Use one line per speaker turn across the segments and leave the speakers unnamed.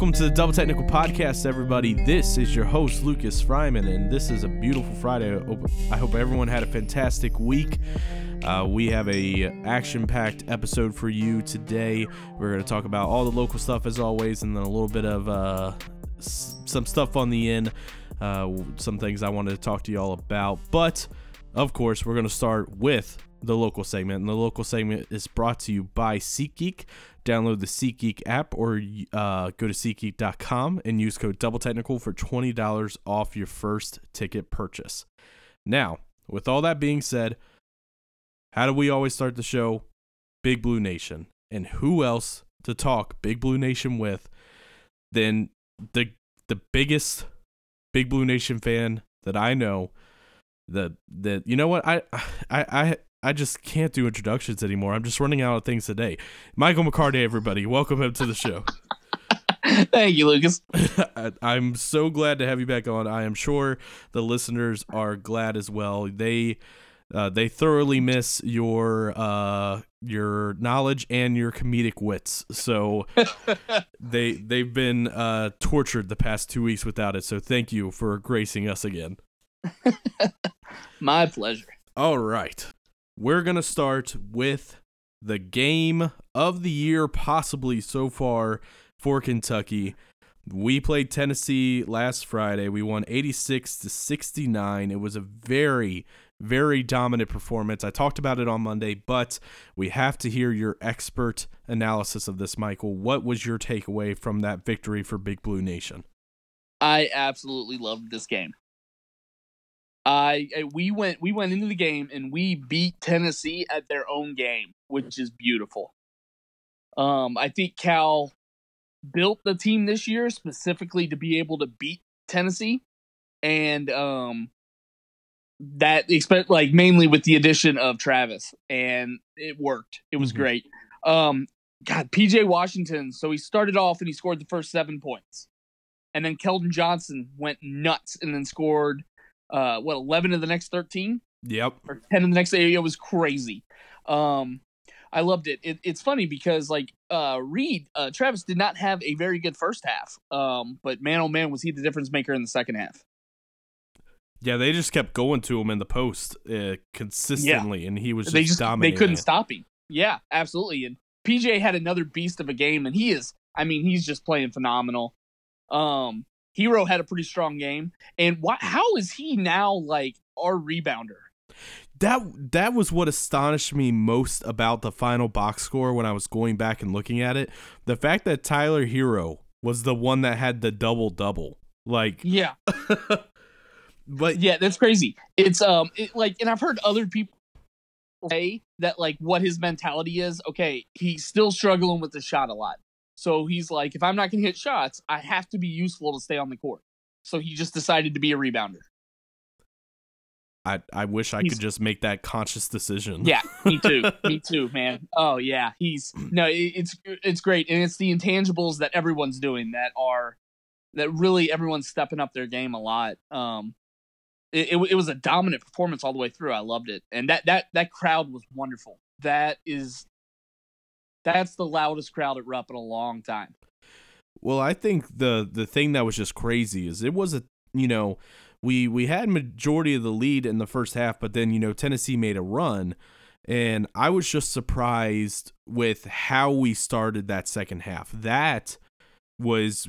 Welcome to the Double Technical Podcast, everybody. This is your host, Lucas Fryman, and this is a beautiful Friday. I hope- everyone had a fantastic week. Uh, we have a action-packed episode for you today. We're going to talk about all the local stuff as always, and then a little bit of uh, s- some stuff on the end. Uh, some things I wanted to talk to you all about, but of course, we're going to start with the local segment, and the local segment is brought to you by SeatGeek. Download the SeatGeek app or uh, go to SeatGeek.com and use code Double Technical for twenty dollars off your first ticket purchase. Now, with all that being said, how do we always start the show? Big Blue Nation, and who else to talk Big Blue Nation with than the the biggest Big Blue Nation fan that I know? That that you know what I I I I just can't do introductions anymore. I'm just running out of things today. Michael McCarty, everybody, welcome him to the show.
Thank you, Lucas.
I- I'm so glad to have you back on. I am sure the listeners are glad as well. They uh, they thoroughly miss your uh, your knowledge and your comedic wits. So they they've been uh, tortured the past two weeks without it. So thank you for gracing us again.
My pleasure.
All right. We're going to start with the game of the year, possibly so far for Kentucky. We played Tennessee last Friday. We won 86 to 69. It was a very, very dominant performance. I talked about it on Monday, but we have to hear your expert analysis of this, Michael. What was your takeaway from that victory for Big Blue Nation?
I absolutely loved this game. I I- we went we went into the game and we beat Tennessee at their own game, which is beautiful. Um, I think Cal built the team this year specifically to be able to beat Tennessee, and um, that expect like mainly with the addition of Travis, and it worked. It was
Mhm.
great. Um, God, PJ Washington. So he started off and he scored the first seven points, and then Keldon Johnson went nuts and then scored uh what eleven of the next thirteen
Yep.
or 10 in the next area was crazy. Um, I loved it. it. It's funny because like uh Reed, uh Travis did not have a very good first half. Um, but man oh man was he the difference maker in the second half.
Yeah, they just kept going to him in the post uh, consistently, and he was just
they just they
dominating.
couldn't stop him. Yeah, absolutely. And PJ had another beast of a game and he is I mean, he's just playing phenomenal. Um Herro had a pretty strong game. And why how is he now like our rebounder?
That that was what astonished me most about the final box score when I was going back and looking at it. The fact that Tyler Herro was the one that had the double double. Like
Yeah.
but
yeah that's crazy it's um it, like and i've heard other people say that like what his mentality is okay he's still struggling with the shot a lot so he's like if i'm not gonna hit shots i have to be useful to stay on the court. So he just decided to be a rebounder.
I I wish I
He's-
could just make that conscious decision.
yeah me too. Me too man. Oh yeah. He's no it, it's it's great. And it's the intangibles that everyone's doing that are that really everyone's stepping up their game a lot. Um it, it, it was a dominant performance all the way through. I loved it. And that that that crowd was wonderful. That is that's the loudest crowd at rupp in a long time
Well, I think the the thing that was just crazy is it was a you know we we had majority of the lead in the first half, but then you know Tennessee made a run, and I was just surprised with how we started that second half. That was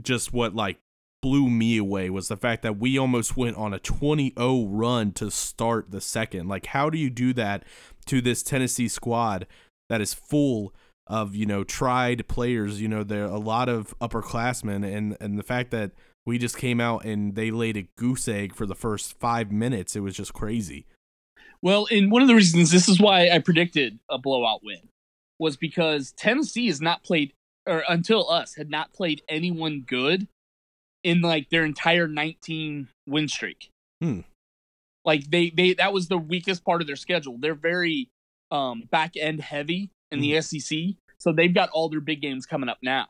just what like blew me away was the fact that we almost went on a 20-0 run to start the second. Like how do you do that to this Tennessee squad that is full of you know tried players. You know, there are a lot of upperclassmen, and and the fact that we just came out and they laid a goose egg for the first five minutes, it was just crazy.
well and one of the reasons this is why i predicted a blowout win was because tennessee has not played or until us had not played anyone good in like their entire 19 win streak.
Hmm.
Like they they that was the weakest part of their schedule. They're very um back end heavy in the SEC, so they've got all their big games coming up now.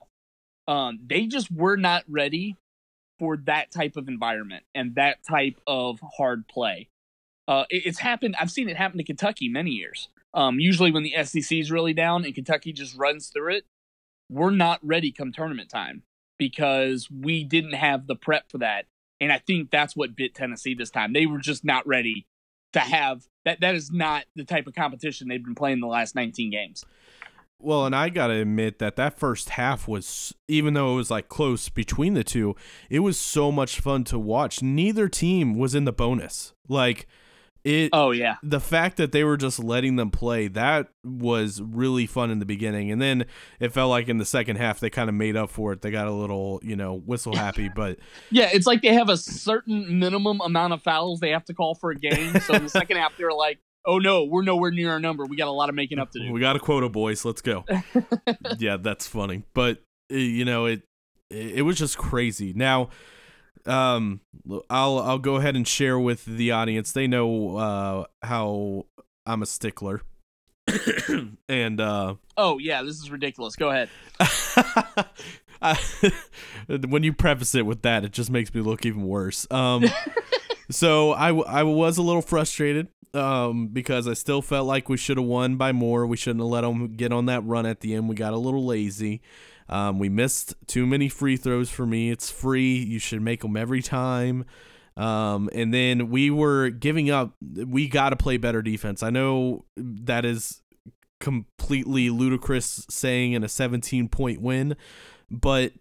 Um they just were not ready for that type of environment and that type of hard play. Uh it- it's happened I've seen it happen to Kentucky many years. Um usually when the SEC is really down and Kentucky just runs through it, we're not ready come tournament time. because we didn't have the prep for that. And I think that's what bit Tennessee this time. They were just not ready to have that. That is not the type of competition they've been playing the last 19 games.
Well, and I got to admit that that first half was, even though it was like close between the two, it was so much fun to watch. Neither team was in the bonus. Like, it
oh yeah.
the fact that they were just letting them play that was really fun in the beginning. And then it felt like in the second half they kind of made up for it. They got a little you know whistle happy but
yeah it's like they have a certain minimum amount of fouls they have to call for a game. So in the second half they're like oh no we're nowhere near our number. We got a lot of making up to do.
We got a quota boys. Let's go. Yeah that's funny. But eh, you know it it was just crazy. Now um i'll i'll go ahead and share with the audience. They know uh how i'm a stickler. And uh
oh yeah this is ridiculous. Go ahead.
I, when you preface it with that it just makes me look even worse. Um so i i was a little frustrated um because i still felt like we should have won by more. We shouldn't have let them get on that run at the end. We got a little lazy um, we missed too many free throws for me. It's free. You should make them every time. Um, and then we were giving up. We got to play better defense. I know that is completely ludicrous saying in a 17 point win, but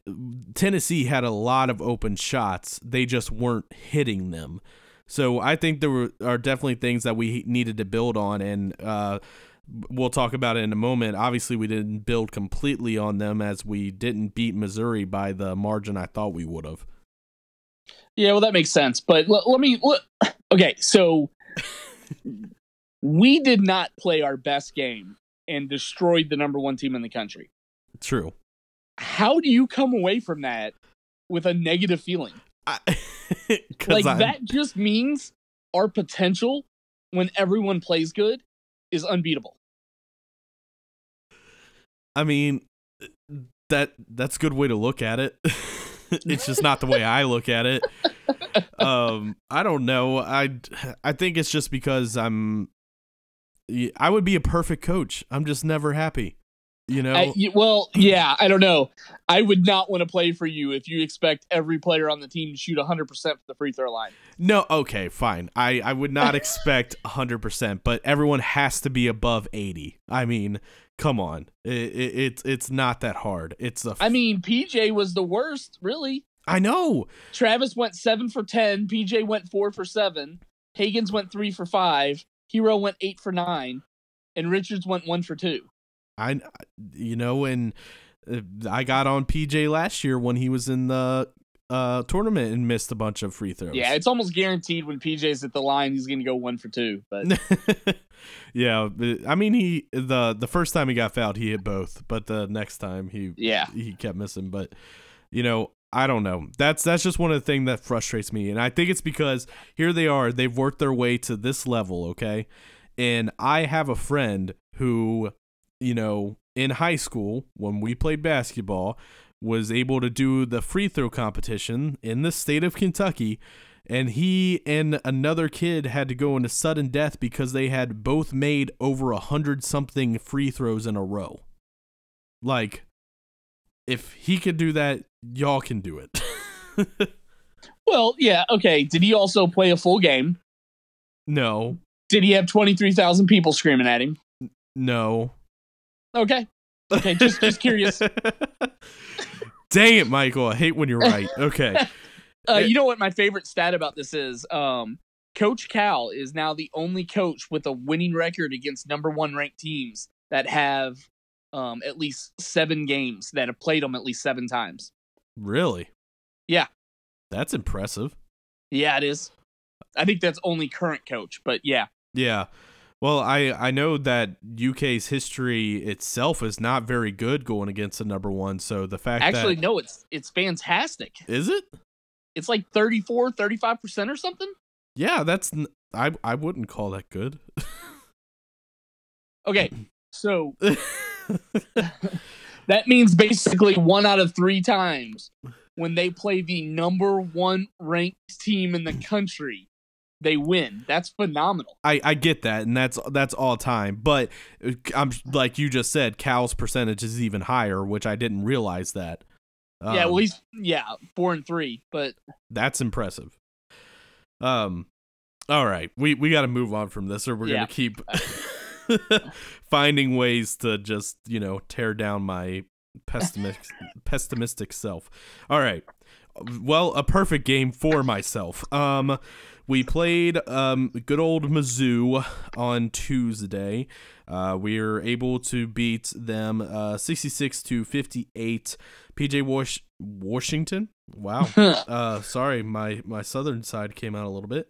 Tennessee had a lot of open shots. They just weren't hitting them. So I think there were, are definitely things that we needed to build on. And, uh, we'll talk about it in a moment. Obviously, we didn't build completely on them as we didn't beat Missouri by the margin I thought we would have.
Yeah, well, that makes sense. But l- let me. L- okay, so we did not play our best game and destroyed the number one team in the country.
True.
How do you come away from that with a negative feeling? I, like I'm... that just means our potential when everyone plays good is unbeatable.
I mean, that that's a good way to look at it. it's just not the way I look at it. Um, I don't know. I I think it's just because I'm. I would be a perfect coach. I'm just never happy. You know.
I, well, yeah. I don't know. I would not want to play for you if you expect every player on the team to shoot 100 percent from the free throw line.
No. Okay. Fine. I I would not expect 100 percent, but everyone has to be above 80. I mean, come on. It, it, it's it's not that hard. It's a. F-
I mean, PJ was the worst, really.
I know.
Travis went seven for ten. PJ went four for seven. Hagans went three for five. Herro went eight for nine, and Richards went one for two.
I, you know, and uh, I got on PJ last year when he was in the uh, tournament and missed a bunch of free throws.
Yeah, it's almost guaranteed when PJ's at the line, he's going to go one for two. But
yeah, I mean, he the the first time he got fouled, he hit both, but the next time he
yeah
he kept missing. But you know, I don't know. That's that's just one of the things that frustrates me, and I think it's because here they are, they've worked their way to this level, okay, and I have a friend who, you know, in high school when we played basketball was able to do the free throw competition in the state of Kentucky. And he and another kid had to go into sudden death because they had both made over a hundred something free throws in a row. Like, if he could do that, y'all can do it.
well, yeah, okay. Did he also play a full game?
No.
Did he have 23,000 people screaming at him?
No.
Okay. Okay, just just curious.
Dang it, Michael. I hate when you're right. Okay.
uh, you know what my favorite stat about this is? Um, coach Cal is now the only coach with a winning record against number one ranked teams that have um, at least seven games that have played them at least seven times.
Really?
Yeah.
That's impressive.
Yeah, it is. I think that's only current coach, but yeah.
Yeah. Well, I I know that UK's history itself is not very good going against the number one. So the fact
actually
that,
no, it's it's fantastic.
Is it?
It's like 34, 35 percent or something.
Yeah, that's I I wouldn't call that good.
okay, so that means basically one out of three times when they play the number one ranked team in the country they win. That's phenomenal.
I, I get that, and that's that's all time. But I'm like you just said, Cal's percentage is even higher, which I didn't realize that.
yeah,
Um,
well, he's yeah four and three, but
that's impressive. Um, all right, we we got to move on from this, or we're
Yeah.
gonna keep finding ways to just you know tear down my pessimistic pessimistic self. All right, well, a perfect game for myself. Um, we played um good old Mizzou on Tuesday. Uh, we were able to beat them uh 66 to 58. PJ Wash- Washington. Wow. Uh, sorry, my my southern side came out a little bit.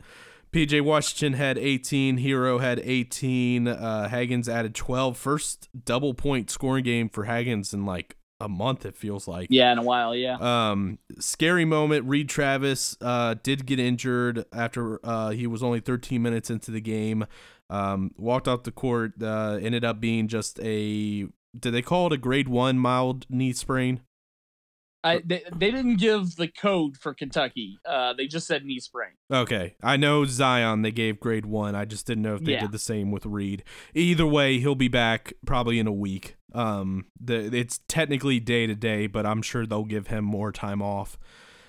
PJ Washington had 18, Herro had 18, uh, Hagans added 12. First double point scoring game for Hagans in like a month, it feels like.
yeah, in a while, yeah.
Um, scary moment. Reed Travis uh, did get injured after uh, he was only 13 minutes into the game. Um, walked off the court. Uh, ended up being just a. Did they call it a grade one mild knee sprain?
I they, they didn't give the code for Kentucky. Uh, they just said knee sprain.
Okay, I know Zion. They gave grade one. I just didn't know if they
Yeah.
did the same with Reed. Either way, he'll be back probably in a week. Um, the it's technically day to day, but I'm sure they'll give him more time off.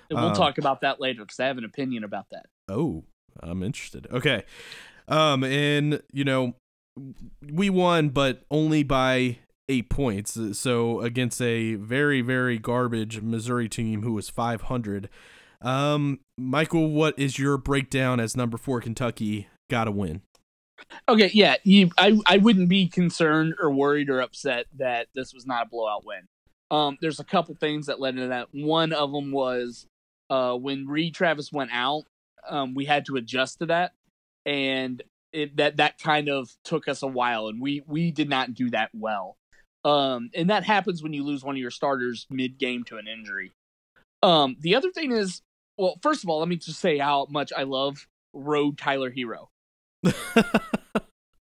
And we'll
Um,
talk about that later because I have an opinion about that.
Oh, I'm interested. Okay. Um, and you know, we won, but only by eight points. So against a very, very garbage Missouri team who was 500. Um, Michael, what is your breakdown as number four Kentucky got to win?
Okay, yeah, you, I I wouldn't be concerned or worried or upset that this was not a blowout win. Um, there's a couple things that led into that. One of them was uh, when Reed Travis went out, um, we had to adjust to that, and it, that that kind of took us a while, and we we did not do that well. Um, and that happens when you lose one of your starters mid game to an injury. Um, the other thing is, well, first of all, let me just say how much I love Road Tyler Herro.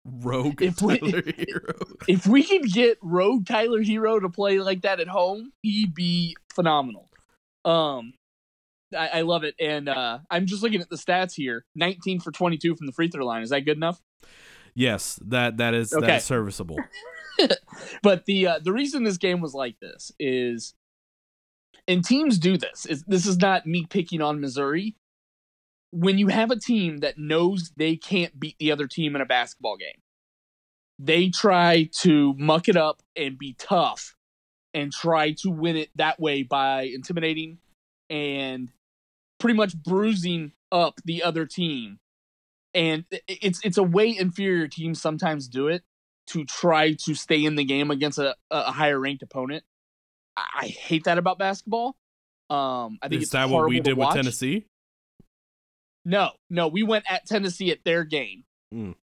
Rogue
If we-
Tyler Herro.
if we could get Road Tyler Herro to play like that at home, he'd be phenomenal. Um, I, I love it, and uh, I'm just looking at the stats here: 19 for 22 from the free throw line. Is that good enough?
Yes, that that is
Okay.
that's serviceable.
But the uh, the reason this game was like this is, and teams do this. Is this is not me picking on Missouri. When you have a team that knows they can't beat the other team in a basketball game, they try to muck it up and be tough and try to win it that way by intimidating and pretty much bruising up the other team. And it's it's a way inferior teams sometimes do it to try to stay in the game against a, a higher ranked opponent. I, I hate that about basketball. Um, I think
Is that what we did with. Tennessee?
No, no, we went at Tennessee at their game
Mm.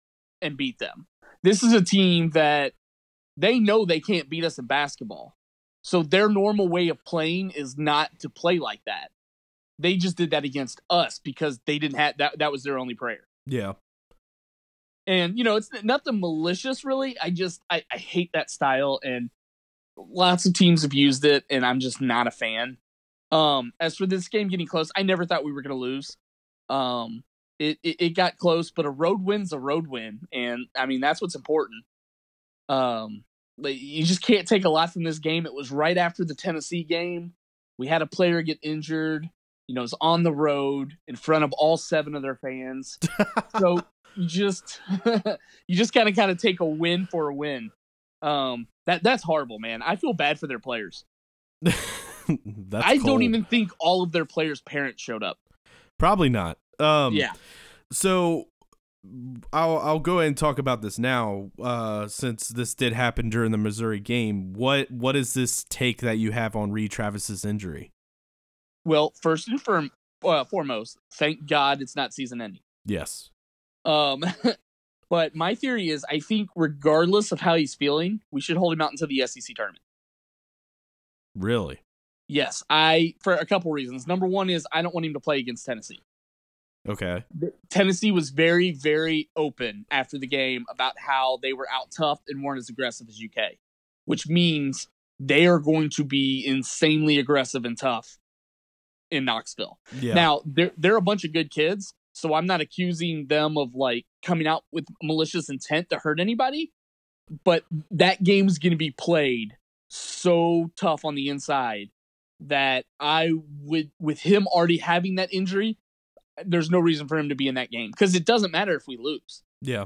and beat them. This is a team that they know they can't beat us in basketball. So their normal way of playing is not to play like that. They just did that against us because they didn't have that that was their only prayer.
Yeah.
And you know, it's nothing malicious really. I just I, I hate that style and lots of teams have used it and I'm just not a fan. Um as for this game getting close, I never thought we were gonna lose. Um it, it, it got close, but a road win's a road win, and I mean that's what's important. Um you just can't take a lot from this game. It was right after the Tennessee game. We had a player get injured. You know, it's on the road in front of all seven of their fans. so you just you just kind of kind of take a win for a win. Um, that that's horrible, man. I feel bad for their players.
That's
I
cold.
don't even think all of their players' parents showed up.
Probably not. Um,
yeah,
So I'll I'll go ahead and talk about this now, uh, since this did happen during the Missouri game. What what is this take that you have on Reed Travis's injury?
well, first and firm, uh, foremost, thank God it's not season ending.
Yes.
Um, but my theory is, I think regardless of how he's feeling, we should hold him out until the SEC tournament.
Really?
Yes, I for a couple reasons. Number one is I don't want him to play against Tennessee.
Okay.
Tennessee was very, very open after the game about how they were out tough and weren't as aggressive as UK, which means they are going to be insanely aggressive and tough in Knoxville.
Yeah.
Now, they're they're a bunch of good kids, so I'm not accusing them of like coming out with malicious intent to hurt anybody, but that game's going to be played so tough on the inside that I would with him already having that injury, there's no reason for him to be in that game because it doesn't matter if we lose.
Yeah.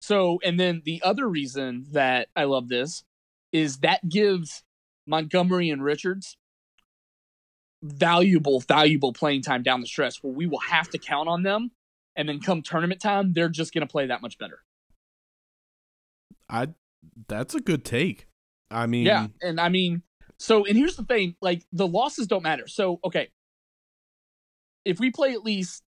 So, and then the other reason that I love this is that gives Montgomery and Richards valuable, valuable playing time down the stretch where we will have to count on them. And then come tournament time, they're just going to play that much better.
I that's a good take. I mean,
Yeah. And I mean, so, and here's the thing like, the losses don't matter. So, okay. If we play at least,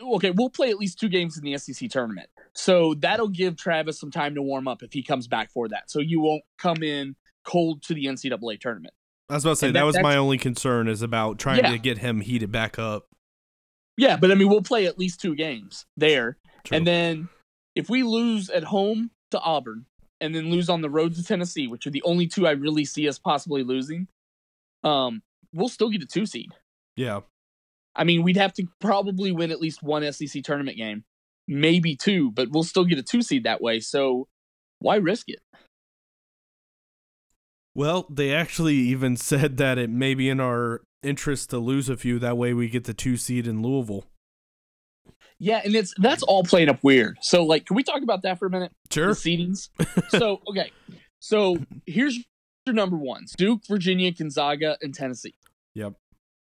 okay, we'll play at least two games in the SEC tournament. So that'll give Travis some time to warm up if he comes back for that. So you won't come in cold to the NCAA tournament.
I was about to say that,
that-
was my only concern is about trying
Yeah.
to get him heated back up.
Yeah, but I mean, we'll play at least two games there.
True.
And then if we lose at home to Auburn and then lose on the road to Tennessee, which are the only two I really see us possibly losing, um, we'll still get a two seed.
yeah.
I mean, we'd have to probably win at least one SEC tournament game, maybe two, but we'll still get a two seed that way. So why risk it?
Well, they actually even said that it may be in our interest to lose a few. That way we get the two seed in Louisville.
Yeah, and it's that's all playing up weird. So, like, can we talk about that for a minute?
Sure.
the seedings. so okay, so here's your number ones: Duke, Virginia, Gonzaga, and Tennessee.
Yep.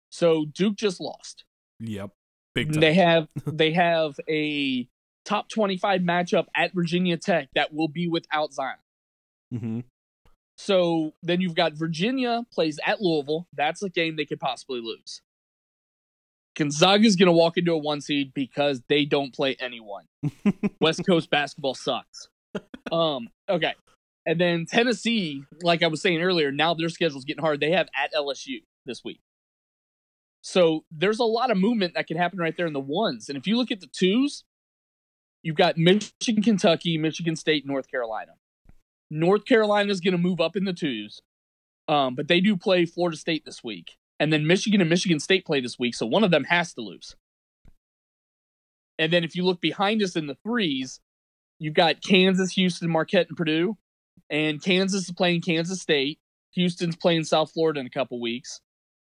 So Duke just lost.
Yep. Big time.
They have they have a top twenty five matchup at Virginia Tech that will be without Zion.
hmm
So then you've got Virginia plays at Louisville. That's a game they could possibly lose. Gonzaga's going to walk into a one seed because they don't play anyone. West Coast basketball sucks. Um, okay. And then Tennessee, like I was saying earlier, now their schedule's getting hard. They have at LSU this week. So there's a lot of movement that can happen right there in the ones. And if you look at the twos, you've got Michigan, Kentucky, Michigan State, North Carolina. North Carolina is going to move up in the twos, um, but they do play Florida State this week. And then Michigan and Michigan State play this week, so one of them has to lose. And then if you look behind us in the threes, you've got Kansas, Houston, Marquette, and Purdue. And Kansas is playing Kansas State. Houston's playing South Florida in a couple weeks.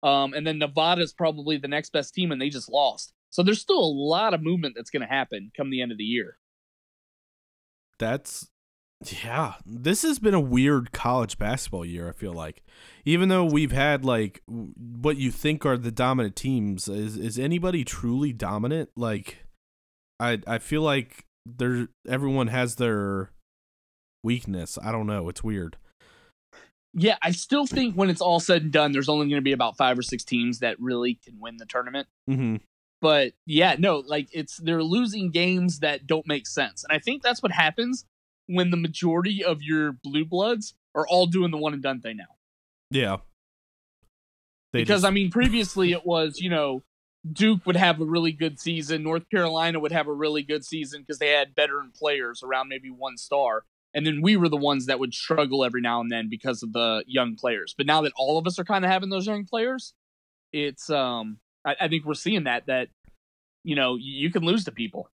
Um, and then Nevada is probably the next best team, and they just lost. So there's still a lot of movement that's going to happen come the end of the year.
That's yeah. This has been a weird college basketball year. I feel like, even though we've had like what you think are the dominant teams, is is anybody truly dominant? Like, I I feel like there everyone has their weakness. I don't know. It's weird.
Yeah, I still think when it's all said and done, there's only going to be about five or six teams that really can win the tournament.
Mm-hmm.
But yeah, no, like it's they're losing games that don't make sense, and I think that's what happens when the majority of your blue bloods are all doing the one and done thing now.
Yeah. They
because
just-
I mean, previously it was you know Duke would have a really good season, North Carolina would have a really good season because they had veteran players around maybe one star, and then we were the ones that would struggle every now and then because of the young players. But now that all of us are kind of having those young players, it's um I, I think we're seeing that that you know you can lose to people.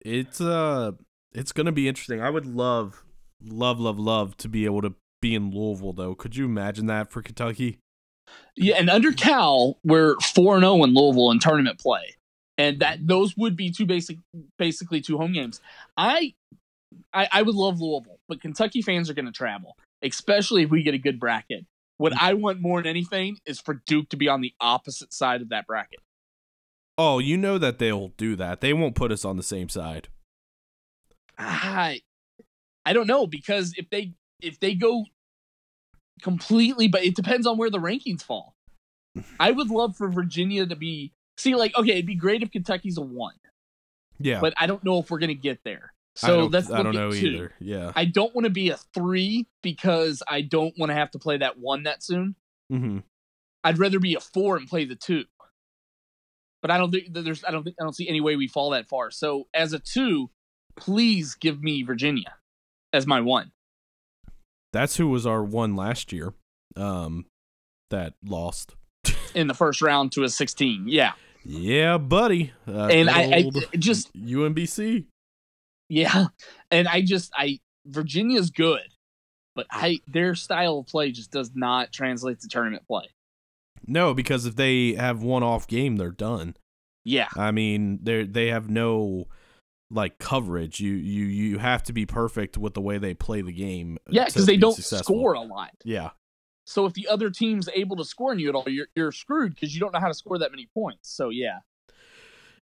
it's uh it's gonna be interesting. I would love, love, love, love to be able to be in Louisville though. Could you imagine that for Kentucky?
Yeah, and under Cal, we're four and zero in Louisville in tournament play, and that those would be two basic, basically two home games. I, I, I would love Louisville, but Kentucky fans are going to travel, especially if we get a good bracket. What I want more than anything is for Duke to be on the opposite side of that bracket.
Oh, you know that they'll do that. They won't put us on the same side.
I, I don't know because if they if they go completely, but it depends on where the rankings fall. I would love for Virginia to be see like okay, it'd be great if Kentucky's a one.
Yeah.
but I don't know if we're gonna get there.
I
So
don't, I don't know
two.
either. Yeah.
I don't want to be a three because I don't want to have to play that one that soon.
mm-hmm.
I'd rather be a four and play the two. But I don't think there's I don't think I don't see any way we fall that far. So as a two, please give me Virginia as my one.
That's who was our one last year. Um, that lost.
in the first round to a 16. Yeah.
Yeah, buddy. Uh,
And I, I just
UMBC.
yeah, and I just I Virginia's good, but I their style of play just does not translate to tournament play.
No, because if they have one off game, they're done.
Yeah.
I mean, they they have no like coverage. You you you have to be perfect with the way they play the game.
Yeah, because they
be
don't
successful.
score a lot.
Yeah.
So if the other team's able to score on you at all, you're you're screwed because you don't know how to score that many points. So yeah.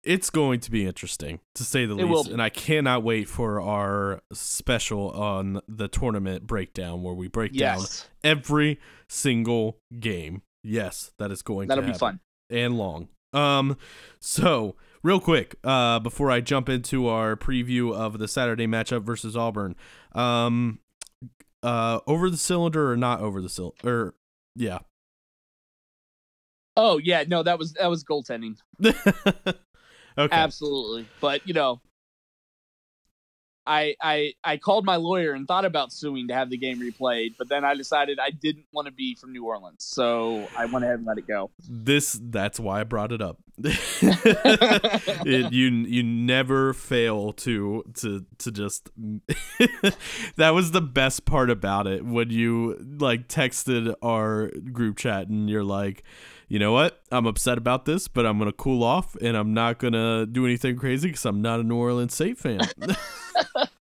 It's going to be interesting to say the
It
least, and I cannot wait for our special on the tournament breakdown where we break down every single game. Yes, that is going
That'll
to
be fun.
and long. Um, so real quick, uh, before I jump into our preview of the Saturday matchup versus Auburn, um, uh, over the cylinder or not over the cylinder? Or yeah,
Oh yeah, no, that was that was goaltending.
okay.
Absolutely. But you know, I I I called my lawyer and thought about suing to have the game replayed, but then I decided I didn't want to be from New Orleans, so I went ahead and let it go.
This that's why I brought it up. It- you you never fail to to to just that was the best part about it when you like texted our group chat and you're like you know what i'm upset about this but i'm gonna cool off and i'm not gonna do anything crazy because i'm not a new orleans safe fan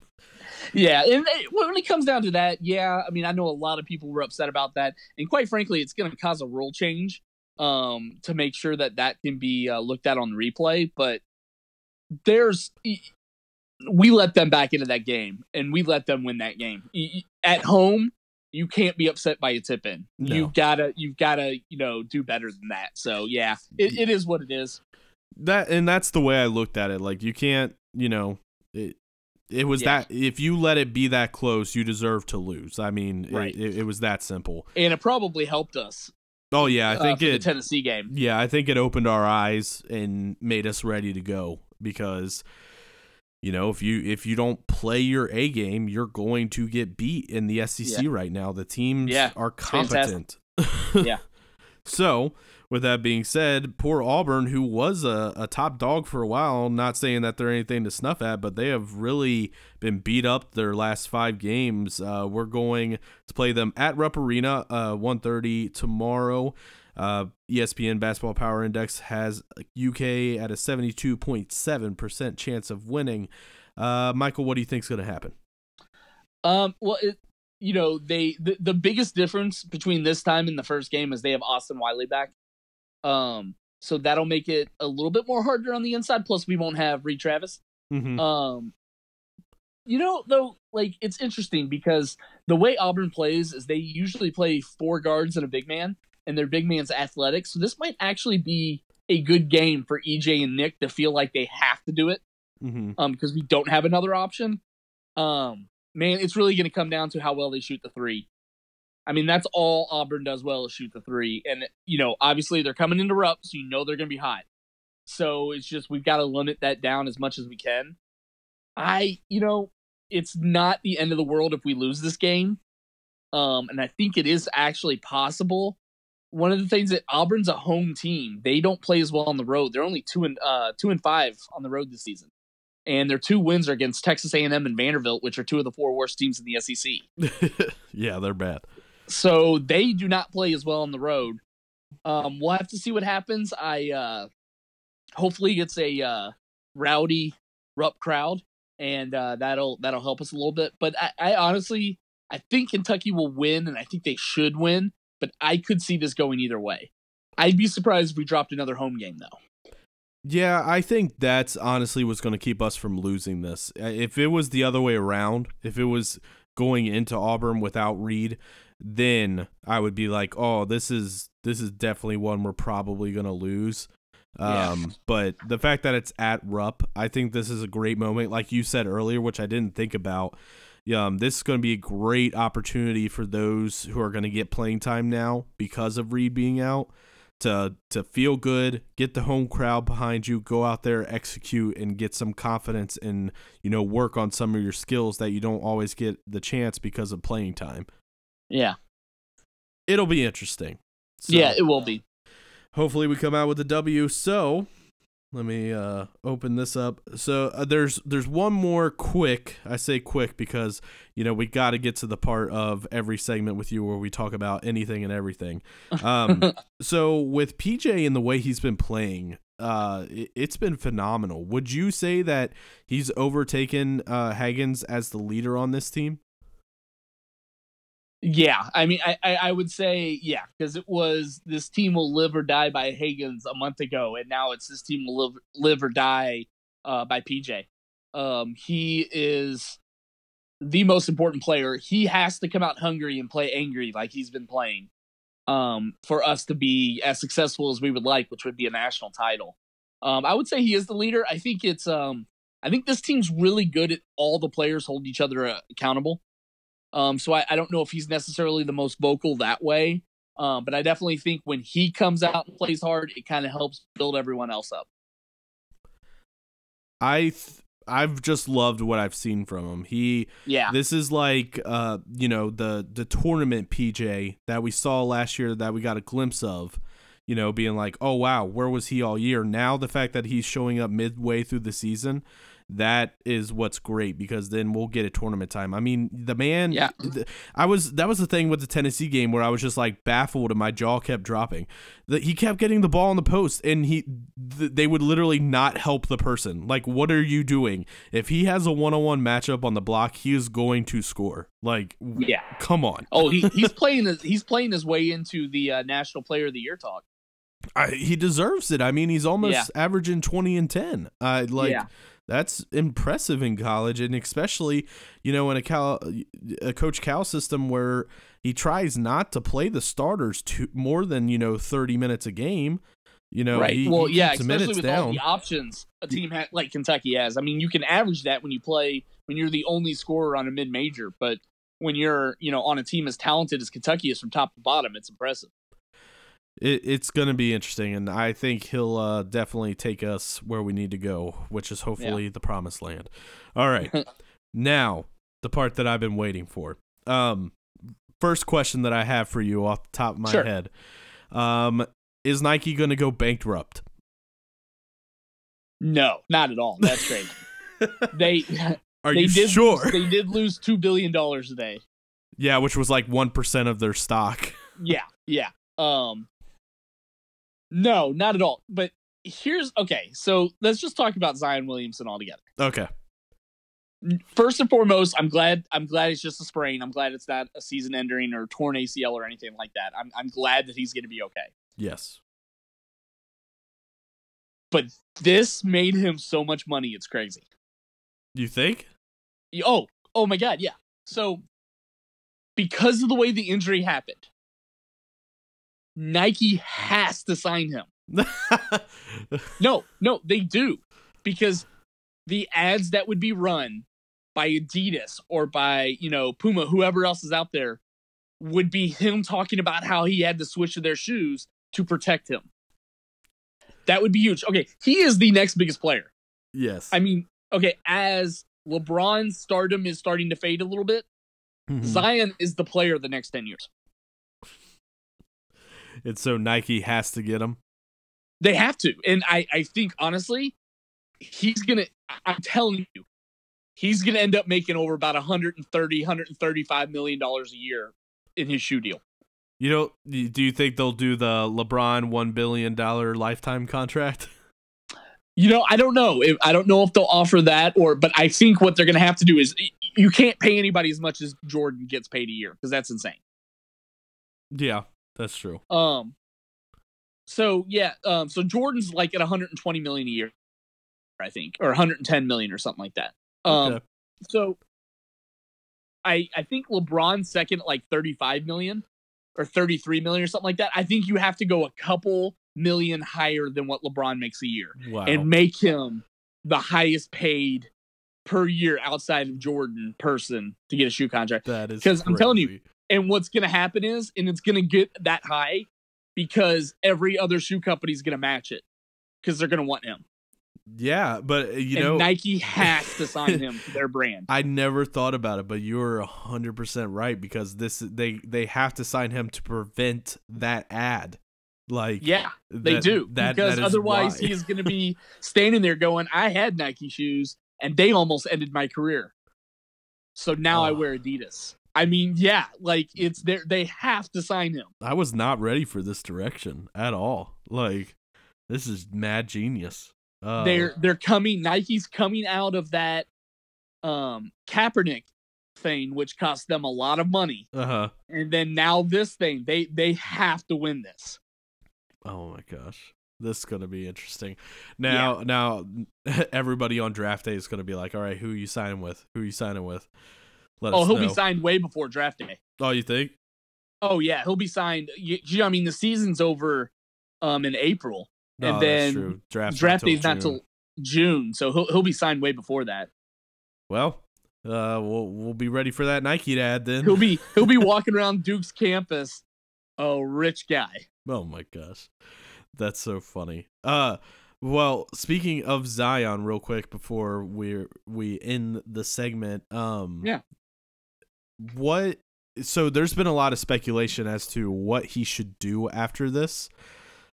Yeah, and when it comes down to that, yeah, I mean, I know a lot of people were upset about that, and quite frankly, it's going to cause a rule change um, to make sure that that can be uh, looked at on the replay. But there's, we let them back into that game, and we let them win that game at home. You can't be upset by a tip in.
No.
You gotta, you've gotta, you know, do better than that. So yeah, it, it is what it is.
that and that's the way i looked at it like you can't you know it it was
Yeah.
that if you let it be that close you deserve to lose i mean
Right.
it, it, it was that simple
And it probably helped us.
oh yeah i
uh,
think
the
it
Tennessee game.
yeah i think it opened our eyes and made us ready to go because you know if you if you don't play your a game you're going to get beat in the sec
Yeah.
right now. The teams
Yeah,
are competent.
Yeah.
so with that being said poor auburn who was a, a top dog for a while not saying that they're anything to snuff at but they have really been beat up their last five games. Uh, we're going to play them at rupp arena uh, 1.30 tomorrow uh, espn basketball power index has uk at a 72.7% chance of winning uh, michael what do you think is going to happen
Um, well, it, you know, they the, the biggest difference between this time and the first game is they have Austin Wiley back. Um, so that'll make it a little bit more harder on the inside. Plus, we won't have Reed Travis.
mm-hmm.
Um, you know, though, like it's interesting because the way Auburn plays is they usually play four guards and a big man, and their big man's athletic. So this might actually be a good game for EJ and Nick to feel like they have to do it
Mm-hmm.
um because we don't have another option. Um man it's really going to come down to how well they shoot the three. I mean that's all auburn does well is shoot the three. And you know obviously they're coming into rupp so you know they're going to be hot. So it's just we've got to limit that down as much as we can. I you know it's not the end of the world if we lose this game. Um and i think it is actually possible one of the things that auburn's a home team they don't play as well on the road they're only two and uh two and five on the road this season and their two wins are against Texas A&M and Vanderbilt, which are two of the four worst teams in the SEC.
yeah they're bad
So they do not play as well on the road. Um, we'll have to see what happens. I uh, hopefully it's a uh, rowdy Rupp crowd, and uh, that'll that'll help us a little bit. But I, I honestly, I think Kentucky will win, and I think they should win. But I could see this going either way. I'd be surprised if we dropped another home game though.
Yeah, I think that's honestly what's going to keep us from losing this. If it was the other way around, if it was going into Auburn without Reed, then I would be like, "Oh, this is this is definitely one we're probably going to lose."
Yeah.
Um, but the fact that it's at Rupp, I think this is a great moment, like you said earlier, which I didn't think about. Um, this is going to be a great opportunity for those who are going to get playing time now because of Reed being out to to feel good, get the home crowd behind you, go out there, execute, and get some confidence, and you know work on some of your skills that you don't always get the chance because of playing time.
Yeah,
It'll be interesting. So,
yeah, it will be.
Hopefully, we come out with a W. So, Let me uh, open this up. So uh, there's there's one more quick. I say quick because you know we got to get to the part of every segment with you where we talk about anything and everything. Um, so with PJ and the way he's been playing, uh, it, it's been phenomenal. Would you say that he's overtaken uh, Hagans as the leader on this team?
Yeah, I mean, I, I, I would say yeah, because it was this team will live or die by Hagans a month ago, and now it's this team will live live or die uh, by PJ. Um, he is the most important player. He has to come out hungry and play angry like he's been playing um, for us to be as successful as we would like, which would be a national title. Um, I would say he is the leader. I think it's um, I think this team's really good at all the players hold each other uh, accountable. Um, so I, I don't know if he's necessarily the most vocal that way. Um, but I definitely think when he comes out and plays hard, it kind of helps build everyone else up.
I th- I've just loved what I've seen from him. He
yeah.
This is like uh you know the the tournament PJ that we saw last year that we got a glimpse of. You know, being like, oh wow, where was he all year? Now the fact that he's showing up midway through the season, that is what's great because then we'll get a tournament time. I mean, the man.
Yeah.
I was that was the thing with the Tennessee game where I was just like baffled and my jaw kept dropping. That he kept getting the ball on the post and he th- they would literally not help the person. Like, what are you doing? If he has a one on one matchup on the block, he is going to score. Like,
yeah,
come on.
Oh, he, he's playing his, he's playing his way into the uh, National Player of the Year talk.
I, he deserves it. I mean, he's almost
Yeah.
averaging twenty and ten. Uh, like
Yeah.
That's impressive in college, and especially you know in a Cal, a Coach Cal system where he tries not to play the starters to more than you know thirty minutes a game. You know,
right.
he,
well,
he
yeah, especially
minutes
with all the options a team ha- like Kentucky has. I mean, you can average that when you play when you're the only scorer on a mid major, but when you're you know on a team as talented as Kentucky is from top to bottom, it's impressive.
It, it's going to be interesting, and I think he'll uh, definitely take us where we need to go, which is hopefully the promised land. All right, now the part that I've been waiting for. Um, first question that I have for you off the top of my
Sure.
head: um, Is Nike going to go bankrupt?
No, not at all. That's great. they
Are
they
you
did
sure?
they did lose two billion dollars a day.
yeah, which was like one percent of their stock.
Yeah, yeah. Um No, not at all. But here's okay, so let's just talk about Zion Williamson altogether.
Okay.
First and foremost, I'm glad I'm glad it's just a sprain. I'm glad it's not a season ending or torn ACL or anything like that. I'm I'm glad that he's gonna be okay.
Yes.
But this made him so much money, it's crazy.
You think?
Oh, oh my god, yeah. So because of the way the injury happened, Nike has to sign him. No, no, they do. Because the ads that would be run by Adidas or by, you know, Puma, whoever else is out there, would be him talking about how he had to switch to their shoes to protect him. That would be huge. Okay, he is the next biggest player.
yes.
I mean, okay, as LeBron's stardom is starting to fade a little bit,
Mhm.
Zion is the player the next 10 years.
And so Nike has to get him.
They have to. And I, I think, honestly, he's going to, I'm telling you, he's going to end up making over about 130, 135 million dollars a year in his shoe deal.
You know, do you think they'll do the LeBron one billion dollar lifetime contract?
You know, I don't know. I don't know if they'll offer that or, but I think what they're going to have to do is you can't pay anybody as much as Jordan gets paid a year because that's insane.
yeah, that's true.
Um, so yeah, um, so Jordan's like at 120 million a year, I think, or 110 million or something like that. Um,
Okay.
so I I think LeBron's second at like 35 million or 33 million or something like that. I think you have to go a couple million higher than what LeBron makes a year
Wow.
and make him the highest paid per year outside of Jordan person to get a shoe contract.
That is
because I'm telling you. And what's going to happen is, and it's going to get that high because every other shoe company is going to match it because they're going to want him.
Yeah, but uh, you
and
know,
Nike has to sign him to their brand.
I never thought about it, but you're hundred percent right because this they they have to sign him to prevent that ad. Like
Yeah, they
that-
do
that-
because
that is
otherwise
why.
he is going to be standing there going, "I had Nike shoes and they almost ended my career, so now I
Oh.
wear Adidas." I mean, yeah, like it's there. They have to sign him.
I was not ready for this direction at all. Like this is mad genius. Uh,
they're they're coming. Nike's coming out of that um Kaepernick thing, which cost them a lot of money,
uh huh.
and then now this thing. They they have to win this.
Oh my gosh. This is gonna be interesting. Now, now, everybody on draft day is gonna be like, "All right, who you signing with? Who you signing with?" Let
Oh, he'll
know.
be signed way before draft day.
Oh, you think?
Oh yeah, he'll be signed. You, you know, I mean, the season's over um in April,
No,
and
Oh,
then draft
till
day's not till June, so he'll he'll be signed way before that.
Well, uh, we'll we'll be ready for that Nike ad then.
He'll be he'll be walking around Duke's campus, a rich guy.
Oh my gosh. That's so funny. Uh well, speaking of Zion real quick before we we end the segment, um
Yeah.
What so there's been a lot of speculation as to what he should do after this.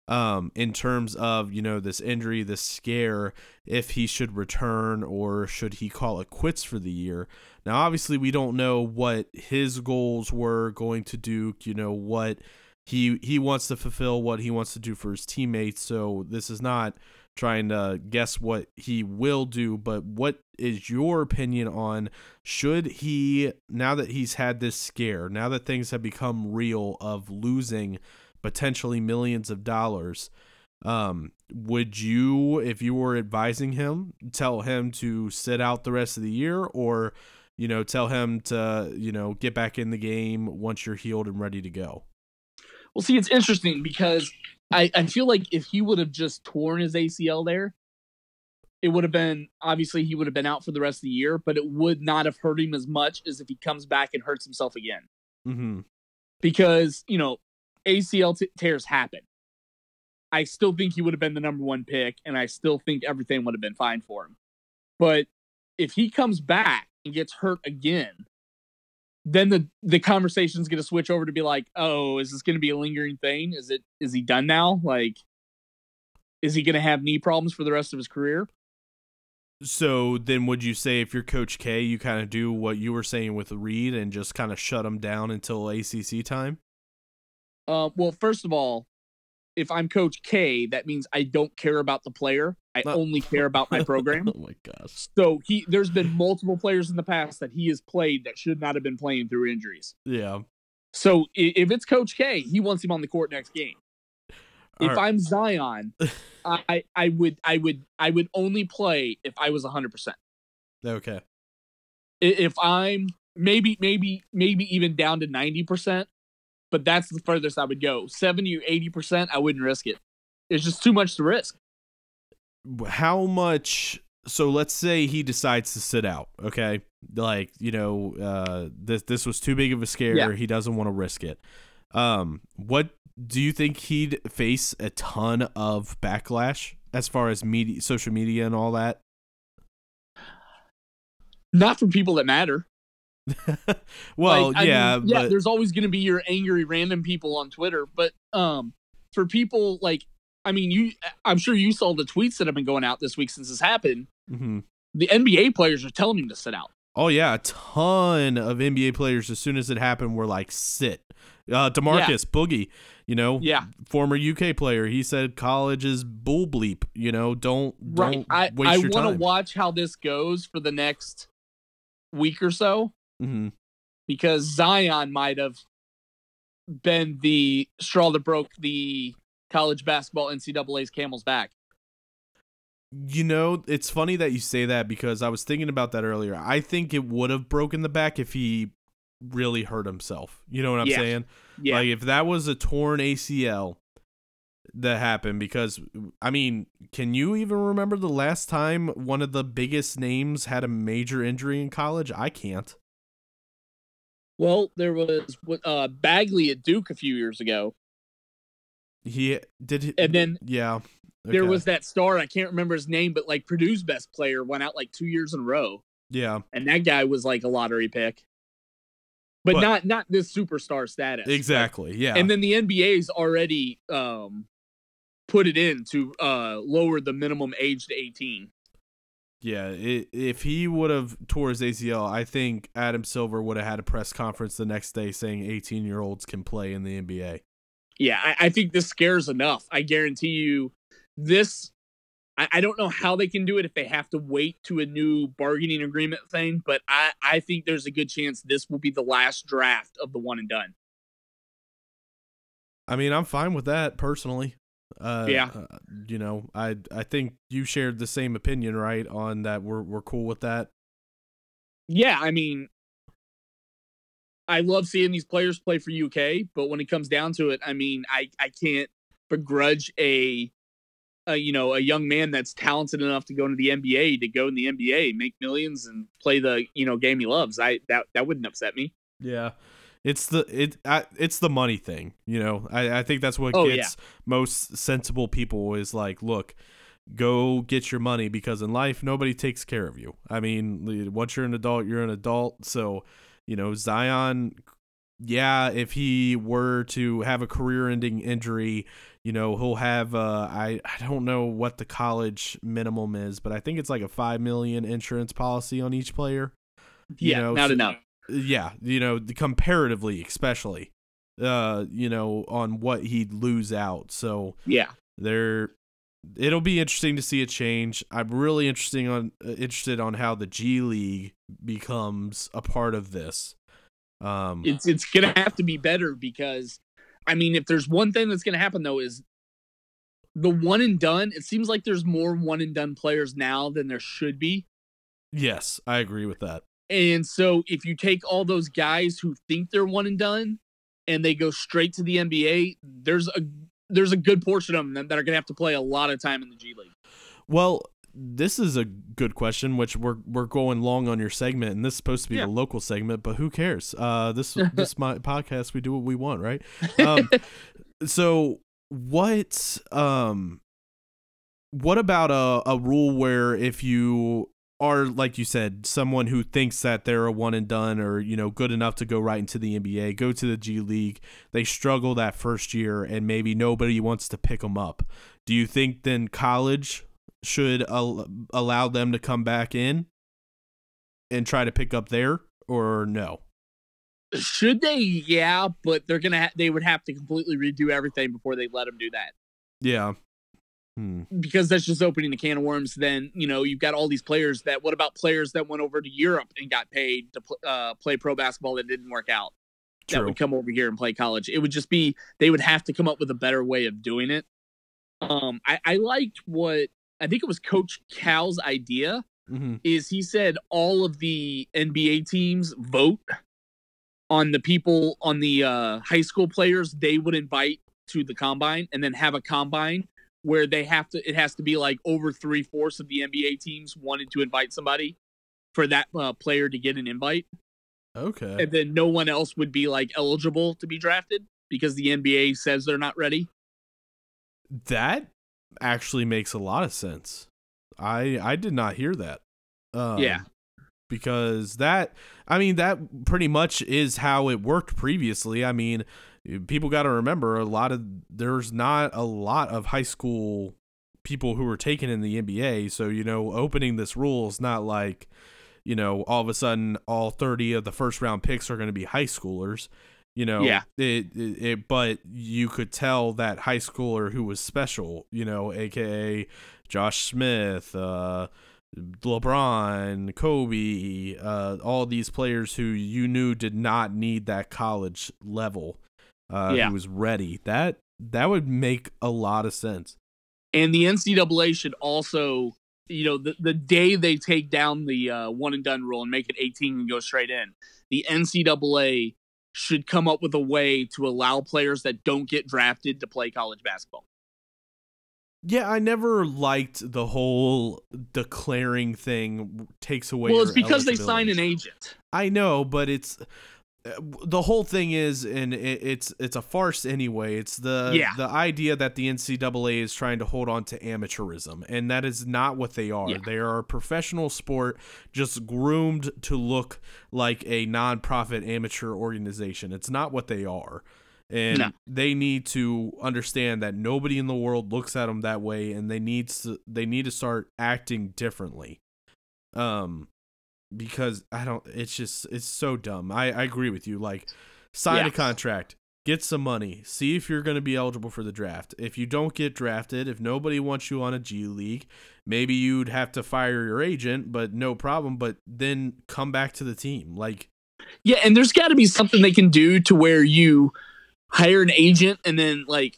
Um in terms of, you know, this injury, this scare, if he should return or should he call it quits for the year. Now obviously we don't know what his goals were going to Duke, you know, what he he wants to fulfill what he wants to do for his teammates so this is not trying to guess what he will do but what is your opinion on should he now that he's had this scare now that things have become real of losing potentially millions of dollars um would you if you were advising him tell him to sit out the rest of the year? Or you know tell him to you know get back in the game once you're healed and ready to go?
Well, see, it's interesting because I, I feel like if he would have just torn his ACL there, it would have been obviously he would have been out for the rest of the year, but it would not have hurt him as much as if he comes back and hurts himself again.
mm-hmm
Because, you know, ACL t- tears happen. I still think he would have been the number one pick, and I still think everything would have been fine for him. But if he comes back and gets hurt again, then the the conversation's going to switch over to be like, "Oh, is this going to be a lingering thing? Is it is he done now? Like is he going to have knee problems for the rest of his career?"
So then, would you say if you're Coach K, you kind of do what you were saying with Reid and just kind of shut him down until ACC time?
Uh, well, first of all, if I'm Coach K, that means I don't care about the player. I only care about my program.
oh my gosh!
So he, there's been multiple players in the past that he has played that should not have been playing through injuries.
Yeah.
So if it's Coach K, he wants him on the court next game. If
All right.
I'm Zion, I, I would I would I would only play if I was 100. percent
Okay.
If I'm maybe maybe maybe even down to 90 percent, but that's the furthest I would go. 70 or 80 percent, I wouldn't risk it. It's just too much to risk.
How much? So let's say he decides to sit out. Okay, like you know, uh, this this was too big of a scare.
Yeah.
He doesn't want to risk it. Um, what do you think he'd face a ton of backlash as far as media, social media, and all that?
Not for people that matter.
well,
Like,
yeah,
mean, yeah.
but
There's always going to be your angry random people on Twitter, but um, for people like, I mean, you, I'm sure you saw the tweets that have been going out this week since this happened.
Mhm.
The NBA players are telling him to sit out.
Oh yeah, a ton of NBA players as soon as it happened were like sit. Uh Demarcus Boogie, you know,
Yeah,
former UK player, he said college is bull bleep, you know, don't
right.
don't
I I want to watch how this goes for the next week or so
Mhm.
because Zion might have been the straw that broke the college basketball NCAA's camel's back.
You know, it's funny that you say that because I was thinking about that earlier. I think it would have broken the back if he really hurt himself. You know what I'm
Yeah.
saying?
Yeah,
Like if that was a torn ACL that happened because I mean, can you even remember the last time one of the biggest names had a major injury in college? I can't.
Well, there was uh, Bagley at Duke a few years ago,
He did he-
and then
yeah.
there was that star. I can't remember his name, but like Purdue's best player went out like two years in a row,
yeah.
and that guy was like a lottery pick. but,
But-
not not this superstar status.
Exactly. Yeah.
And then the NBA's already um put it in to uh lower the minimum age to 18.
Yeah, i if he would have tore his ACL, I think Adam Silver would have had a press conference the next day saying 18 year olds can play in the NBA.
Yeah, I, I think this scares enough. I guarantee you this I, I don't know how they can do it if they have to wait to a new bargaining agreement thing, but I, I think there's a good chance this will be the last draft of the one and done.
I mean, I'm fine with that personally. Uh,
Yeah.
uh, you know, I I think you shared the same opinion, right? On that, we're we're cool with that.
Yeah, I mean I love seeing these players play for UK, but when it comes down to it, I mean, I, I can't begrudge a, a you know a young man that's talented enough to go into the NBA to go in the NBA, make millions, and play the you know game he loves. I that that wouldn't upset me.
Yeah. It's the it I, it's the money thing, you know. I, I think that's what
Oh, yeah.
gets most sensible people is like, look, go get your money because in life nobody takes care of you. I mean, once you're an adult, you're an adult. So, you know, Zion, yeah, if he were to have a career-ending injury, you know, he'll have uh I I don't know what the college minimum is, but I think it's like a 5 million insurance policy on each player. You
Yeah,
know,
not
so-
enough.
yeah, you know, the- comparatively, especially, uh, you know, on what he'd lose out. So
Yeah,
there, it'll be interesting to see a change. I'm really interesting on uh, interested on how the G League becomes a part of this. Um,
it's it's gonna have to be better because, I mean, if there's one thing that's gonna happen though is the one and done. It seems like there's more one and done players now than there should be.
yes, I agree with that.
And so if you take all those guys who think they're one and done and they go straight to the NBA, there's a there's a good portion of them that, that are going to have to play a lot of time in the G League.
Well, this is a good question, which we're we're going long on your segment, and this is supposed to be
Yeah.
the local segment, but who cares? Uh, this this my podcast, we do what we want, right? Um, so what um, what about a a rule where if you are like you said, someone who thinks that they're a one and done or you know good enough to go right into the NBA, go to the G League, they struggle that first year, and maybe nobody wants to pick them up. Do you think then college should al- allow them to come back in and try to pick up there or no?
Should they? Yeah, but they're gonna ha- they would have to completely redo everything before they let them do that
Yeah. Hmm.
because that's just opening the can of worms. Then you know you've got all these players that. What about players that went over to Europe and got paid to pl- uh, play pro basketball that didn't work out? that would come over here and play college. It would just be they would have to come up with a better way of doing it. Um, I, I liked what I think it was Coach Cal's idea
hmm
is he said all of the NBA teams vote on the people on the uh, high school players they would invite to the combine and then have a combine where they have to it has to be like over three fourths of the NBA teams wanted to invite somebody for that uh, player to get an invite
Okay.
and then no one else would be like eligible to be drafted because the NBA says they're not ready.
That actually makes a lot of sense. I I did not hear that. Um,
Yeah.
Because that I mean that pretty much is how it worked previously. I mean, people got to remember a lot of there's not a lot of high school people who were taken in the NBA, so you know, opening this rule is not like you know, all of a sudden all 30 of the first round picks are going to be high schoolers. You know,
Yeah.
it, it, it, but you could tell that high schooler who was special, you know, aka Josh Smith, uh, LeBron, Kobe, uh, all these players who you knew did not need that college level, uh,
Yeah.
who was ready. That that would make a lot of sense.
And the NCAA should also, you know, the, the day they take down the uh, one and done rule and make it 18 and go straight in, the NCAA should come up with a way to allow players that don't get drafted to play college basketball.
Yeah, I never liked the whole declaring thing takes away.
well, it's because they sign an agent.
I know, but it's the whole thing is, and it's it's a farce anyway. It's the
Yeah.
the idea that the NCAA is trying to hold on to amateurism, and that is not what they are.
Yeah.
They are a professional sport, just groomed to look like a nonprofit amateur organization. It's not what they are, and
No.
they need to understand that nobody in the world looks at them that way, and they need to they need to start acting differently. Um, because I don't. It's just it's so dumb. I I agree with you. Like, sign
Yeah.
a contract, get some money, see if you're going to be eligible for the draft. If you don't get drafted, if nobody wants you on a G League, maybe you'd have to fire your agent, but no problem. But then come back to the team. Like,
Yeah, and there's got to be something they can do to where you hire an agent and then like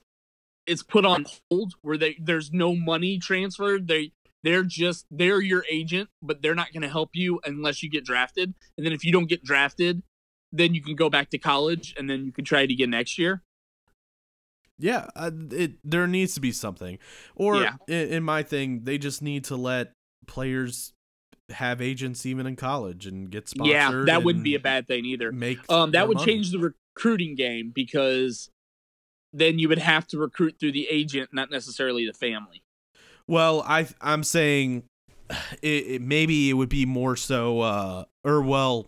it's put on hold where they there's no money transferred. They they're just they're your agent, but they're not going to help you unless you get drafted. And then if you don't get drafted, then you can go back to college and then you can try it again next year.
yeah, uh, it there needs to be something. Or
Yeah.
in, in my thing, they just need to let players have agents even in college and get sponsored.
yeah, that wouldn't be a bad thing either.
Make
Um, that would
money.
change the recruiting game because then you would have to recruit through the agent, not necessarily the family.
Well, I I'm saying it, it maybe it would be more so uh or well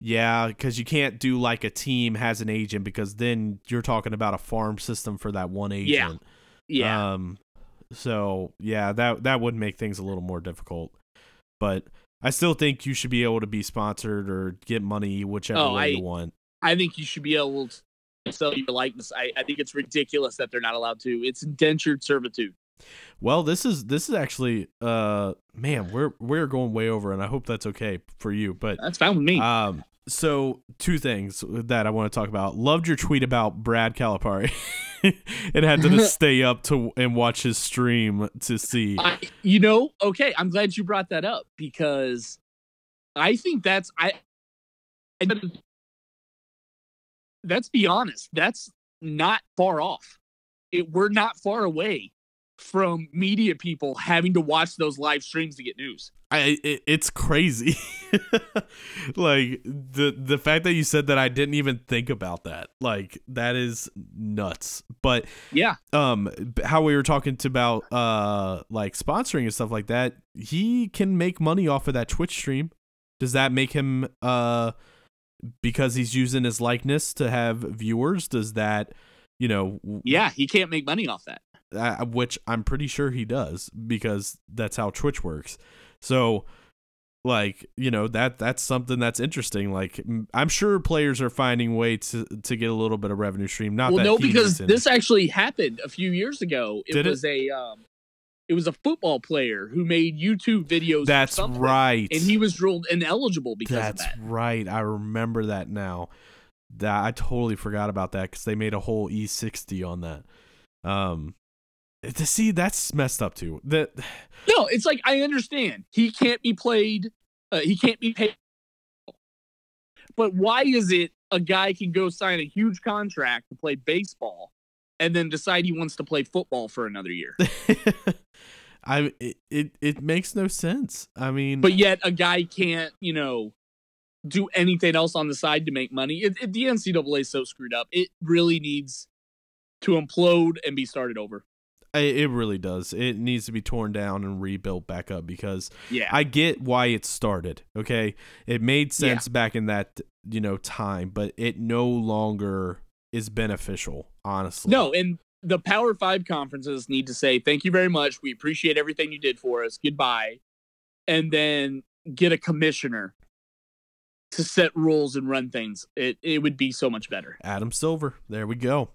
yeah, cuz you can't do like a team has an agent because then you're talking about a farm system for that one agent. Yeah.
Yeah.
Um so yeah, that that would make things a little more difficult. But I still think you should be able to be sponsored or get money whichever
Oh,
way
I-
you want.
I think you should be able to sell your likeness. I, I think it's ridiculous that they're not allowed to. It's indentured servitude.
Well, this is this is actually uh man, we're we're going way over and I hope that's okay for you, but
That's fine with me.
Um, so two things that I want to talk about. Loved your tweet about Brad Calipari. and had to just stay up to and watch his stream to see.
I, you know, okay, I'm glad you brought that up because I think that's I. I let's be honest, that's not far off. It, we're not far away from media people having to watch those live streams to get news.
I it, it's crazy. like the the fact that you said that I didn't even think about that. Like that is nuts. But
Yeah,
um how we were talking to about uh like sponsoring and stuff like that, he can make money off of that Twitch stream. Does that make him uh because he's using his likeness to have viewers? Does that you know
yeah, he can't make money off that.
Uh, which I'm pretty sure he does because that's how Twitch works. So like, you know, that that's something that's interesting. Like i'm sure players are finding ways to to get a little bit of revenue stream. Not
well,
that
no, because
isn't.
this actually happened a few years ago. It
Did it?
was a um, it was a football player who made YouTube videos.
That's right.
and he was ruled ineligible because
That's
of that.
right. I remember that now. That I totally forgot about that because they made a whole E60 on that. Um, see that's messed up too. That
No, it's like I understand he can't be played. Uh, he can't be paid. But why is it a guy can go sign a huge contract to play baseball, and then decide he wants to play football for another year?
I it, it it makes no sense. I mean,
but yet a guy can't, you know, do anything else on the side to make money. It, it, the NCAA is so screwed up. It really needs to implode and be started over.
It really does. It needs to be torn down and rebuilt back up because
Yeah.
I get why it started. Okay, it made sense back in that you know time, but it no longer is beneficial. Honestly,
no, and the Power Five conferences need to say thank you very much. We appreciate everything you did for us. Goodbye, and then get a commissioner to set rules and run things. It it would be so much better.
Adam Silver. There we go.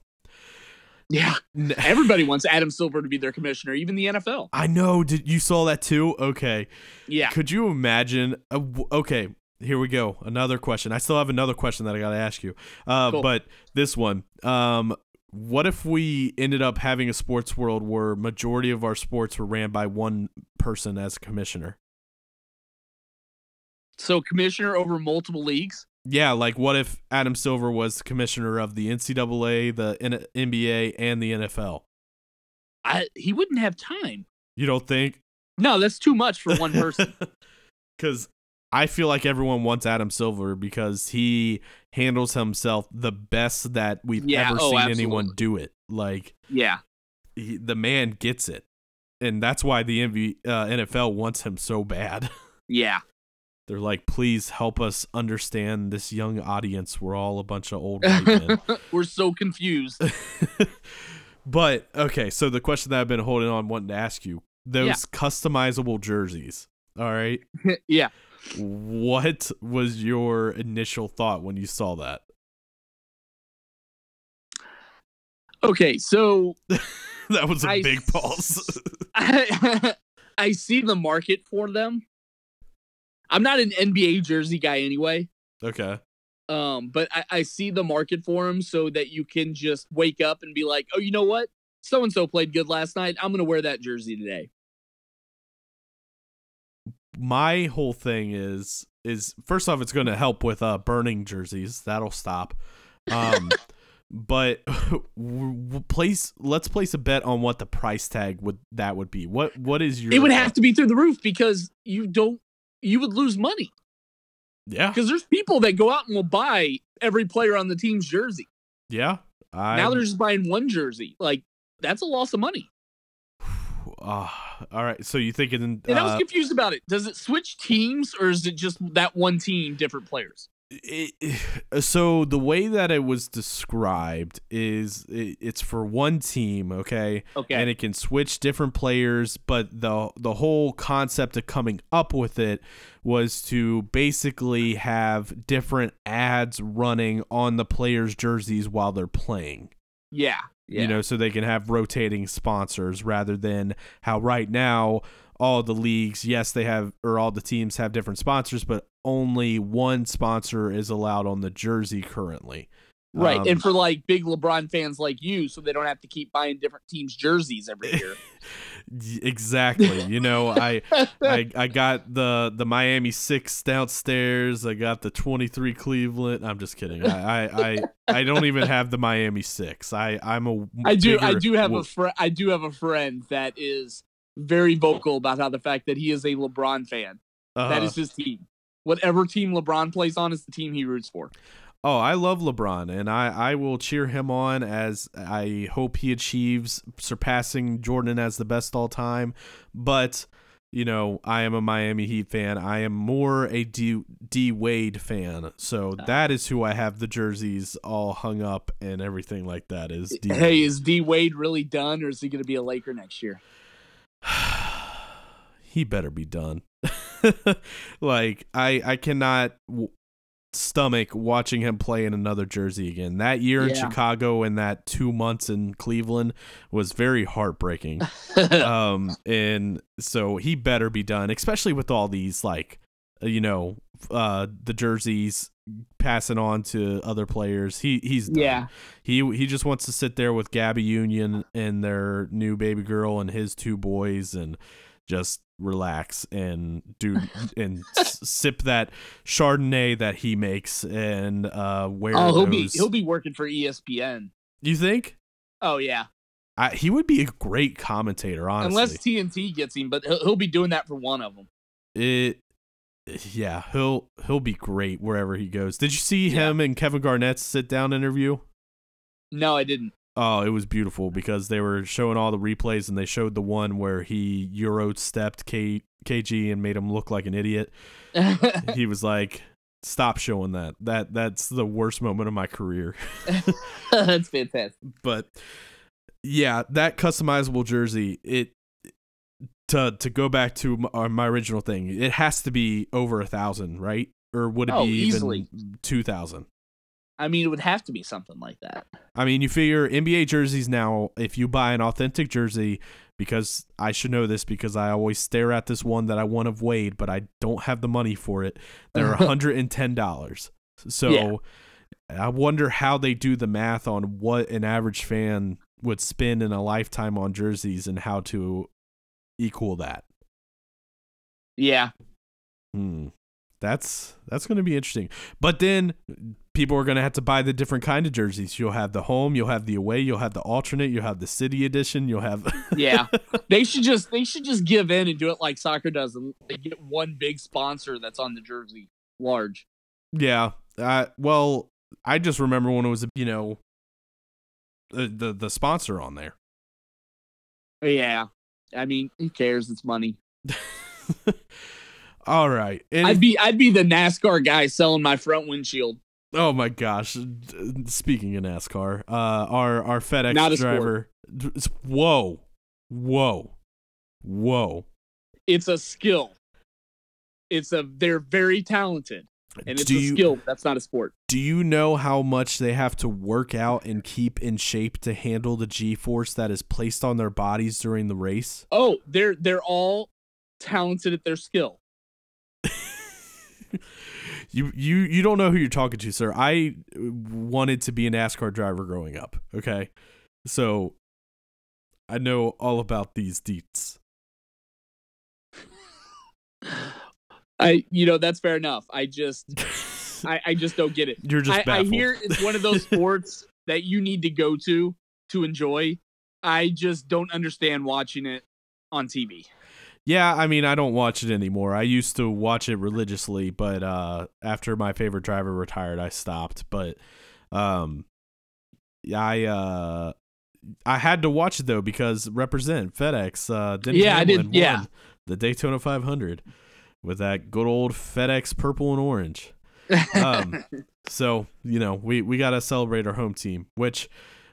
Yeah, everybody wants Adam Silver to be their commissioner, even the NFL.
I know. Did you saw that too? Okay.
Yeah,
Could you imagine? Uh, okay, here we go. Another question. I still have another question that I got to ask you. Uh,
Cool.
but this one. Um, what if we ended up having a sports world where majority of our sports were ran by one person as commissioner?
so commissioner over multiple leagues.
Yeah, like what if Adam Silver was commissioner of the NCAA, the N- NBA, and the NFL?
I he wouldn't have time.
You don't think?
No, that's too much for one person.
Because I feel like everyone wants Adam Silver because he handles himself the best that we've
Yeah,
ever
oh,
seen anyone do it. Like
Yeah.
he, the man gets it, and that's why the MV, uh, NFL wants him so bad.
Yeah.
They're like, please help us understand this young audience. We're all a bunch of old men.
We're so confused.
but okay, so the question that I've been holding on wanting to ask you: those
Yeah.
customizable jerseys. All right,
yeah.
what was your initial thought when you saw that?
Okay, so
that was a
I
big pause.
I, I see the market for them. I'm not an NBA jersey guy anyway.
okay.
Um, but I, I see the market for them so that you can just wake up and be like, oh, you know what? So and so played good last night. I'm gonna wear that jersey today.
My whole thing is is first off, it's going to help with uh burning jerseys. That'll stop. Um, but place let's place a bet on what the price tag would that would be. What what is your?
It would have to be through the roof because you don't. You would lose money
yeah
because there's people that go out and will buy every player on the team's jersey.
yeah. I
now they're just buying one jersey. Like that's a loss of money.
Uh, all right. So you thinking?
And I was
Uh,
confused about it. Does it switch teams or is it just that one team, different players?
It, so the way that it was described is it, it's for one team, okay,
Okay.
and it can switch different players. But the the whole concept of coming up with it was to basically have different ads running on the players' jerseys while they're playing.
yeah. Yeah.
you know, so they can have rotating sponsors rather than how right now all the leagues, yes, they have or all the teams have different sponsors, but only one sponsor is allowed on the jersey currently.
right.
um,
and for like big LeBron fans like you, so they don't have to keep buying different teams' jerseys every year.
Exactly. you know, I I I got the the Miami six downstairs. I got the twenty three Cleveland. I'm just kidding. I, I I I don't even have the Miami six. I I'm a
I do. I do have a friend. I do have a friend that is very vocal about how the fact that he is a LeBron fan. that
uh-huh.
is his team. Whatever team LeBron plays on is the team he roots for.
Oh, I love LeBron, and I, I will cheer him on as I hope he achieves surpassing Jordan as the best all time. But, you know, I am a Miami Heat fan. I am more a D, D Wade fan. So that is who I have the jerseys all hung up and everything like that is D.
Hey, is D Wade really done, or is he going to be a Laker next year?
he better be done. like I I cannot w- stomach watching him play in another jersey again. That year in Chicago and that 2 months in Cleveland was very heartbreaking. um and so he better be done, especially with all these like uh, you know uh the jerseys passing on to other players. He he's done.
yeah,
He he just wants to sit there with Gabby Union and their new baby girl and his two boys and just relax and do and s- sip that Chardonnay that he makes and uh wear
oh, he'll be he'll be working for ESPN.
You think?
Oh yeah,
I, he would be a great commentator, honestly.
unless TNT gets him, but he'll, he'll be doing that for one of them.
it yeah, he'll he'll be great wherever he goes. Did you see
Yeah.
him and Kevin Garnett's sit down interview?
No, I didn't.
Oh, it was beautiful because they were showing all the replays and they showed the one where he euro stepped K- KG and made him look like an idiot. He was like, "Stop showing that. That that's the worst moment of my career."
That's fantastic.
But yeah, that customizable jersey, it to to go back to my, uh, my original thing, it has to be over a thousand, right? Or would it
Oh,
be
easily.
even two thousand?
I mean, it would have to be something like that.
I mean, you figure NBA jerseys now, if you buy an authentic jersey, because I should know this because I always stare at this one that I want of Wade, but I don't have the money for it. They're $110. So
Yeah.
I wonder how they do the math on what an average fan would spend in a lifetime on jerseys and how to equal that.
Yeah,
Hmm. That's that's going to be interesting. But then people are going to have to buy the different kind of jerseys. You'll have the home, you'll have the away, you'll have the alternate, you'll have the city edition, you'll have
yeah. They should just they should just give in and do it like soccer does and they get one big sponsor that's on the jersey large.
Yeah. Uh, well, I just remember when it was you know the the, the sponsor on there.
Yeah. I mean, who cares? It's money.
All right. And
I'd be I'd be the NASCAR guy selling my front windshield.
Oh my gosh! Speaking of NASCAR, uh, our our FedEx
Not a
driver. Whoa, whoa, whoa!
It's a skill. It's a they're very talented, and it's
Do
a
you-
skill. That's not a sport.
Do you know how much they have to work out and keep in shape to handle the G force that is placed on their bodies during the race?
Oh, they're they're all talented at their skill.
You you you don't know who you're talking to, sir. I wanted to be a NASCAR driver growing up. Okay, so I know all about these deets.
I you know that's fair enough. I just I, I just don't get it.
You're just
I, I hear it's one of those sports that you need to go to to enjoy. I just don't understand watching it on TV.
Yeah, I mean, I don't watch it anymore. I used to watch it religiously, but uh, after my favorite driver retired, I stopped. But um, I uh, I had to watch it though because represent FedEx. Uh, Denny
Yeah, I did- yeah.
the Daytona 500 with that good old FedEx purple and orange. Um, so you know, we we gotta celebrate our home team. Which,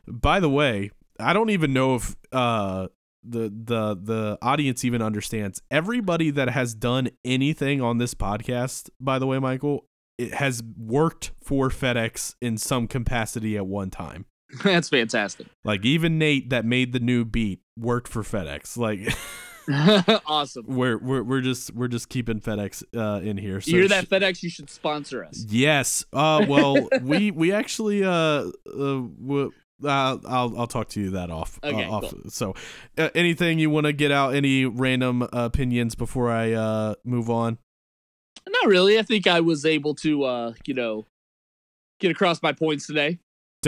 by the way, I don't even know if uh the the the audience even understands. Everybody that has done anything on this podcast, by the way, Michael, it has worked for FedEx in some capacity at one time.
That's fantastic.
Like even Nate that made the new beat worked for FedEx. Like
awesome.
we're we're we're just we're just keeping FedEx uh in here. So
you hear
sh-
that FedEx? You should sponsor us.
Yes. Uh well, we we actually uh uh w- uh, I'll I'll talk to you that off. uh,
Okay,
off.
cool.
So, uh, anything you want to get out? Any random uh, opinions before I uh move on?
Not really. I think I was able to, uh, you know, get across my points today.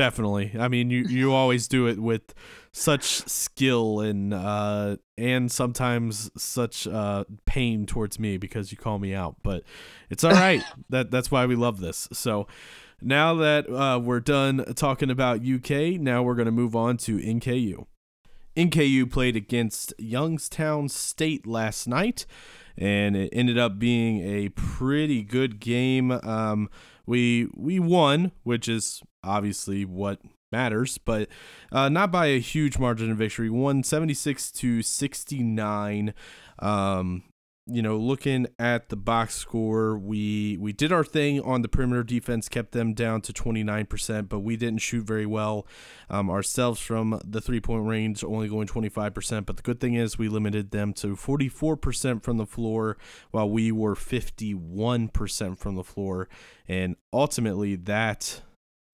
Definitely. I mean, you you always do it with such skill and uh and sometimes such uh pain towards me because you call me out, but it's all right. that that's why we love this. So, now that uh, we're done talking about UK, now we're going to move on to NKU. NKU played against Youngstown State last night, and it ended up being a pretty good game. Um, we we won, which is obviously what matters, but uh, not by a huge margin of victory. One seventy six to sixty nine. Um, you know, looking at the box score, we we did our thing on the perimeter defense, kept them down to 29%, but we didn't shoot very well um, ourselves from the three point range, only going 25%. But the good thing is we limited them to 44% from the floor, while we were 51% from the floor, and ultimately that,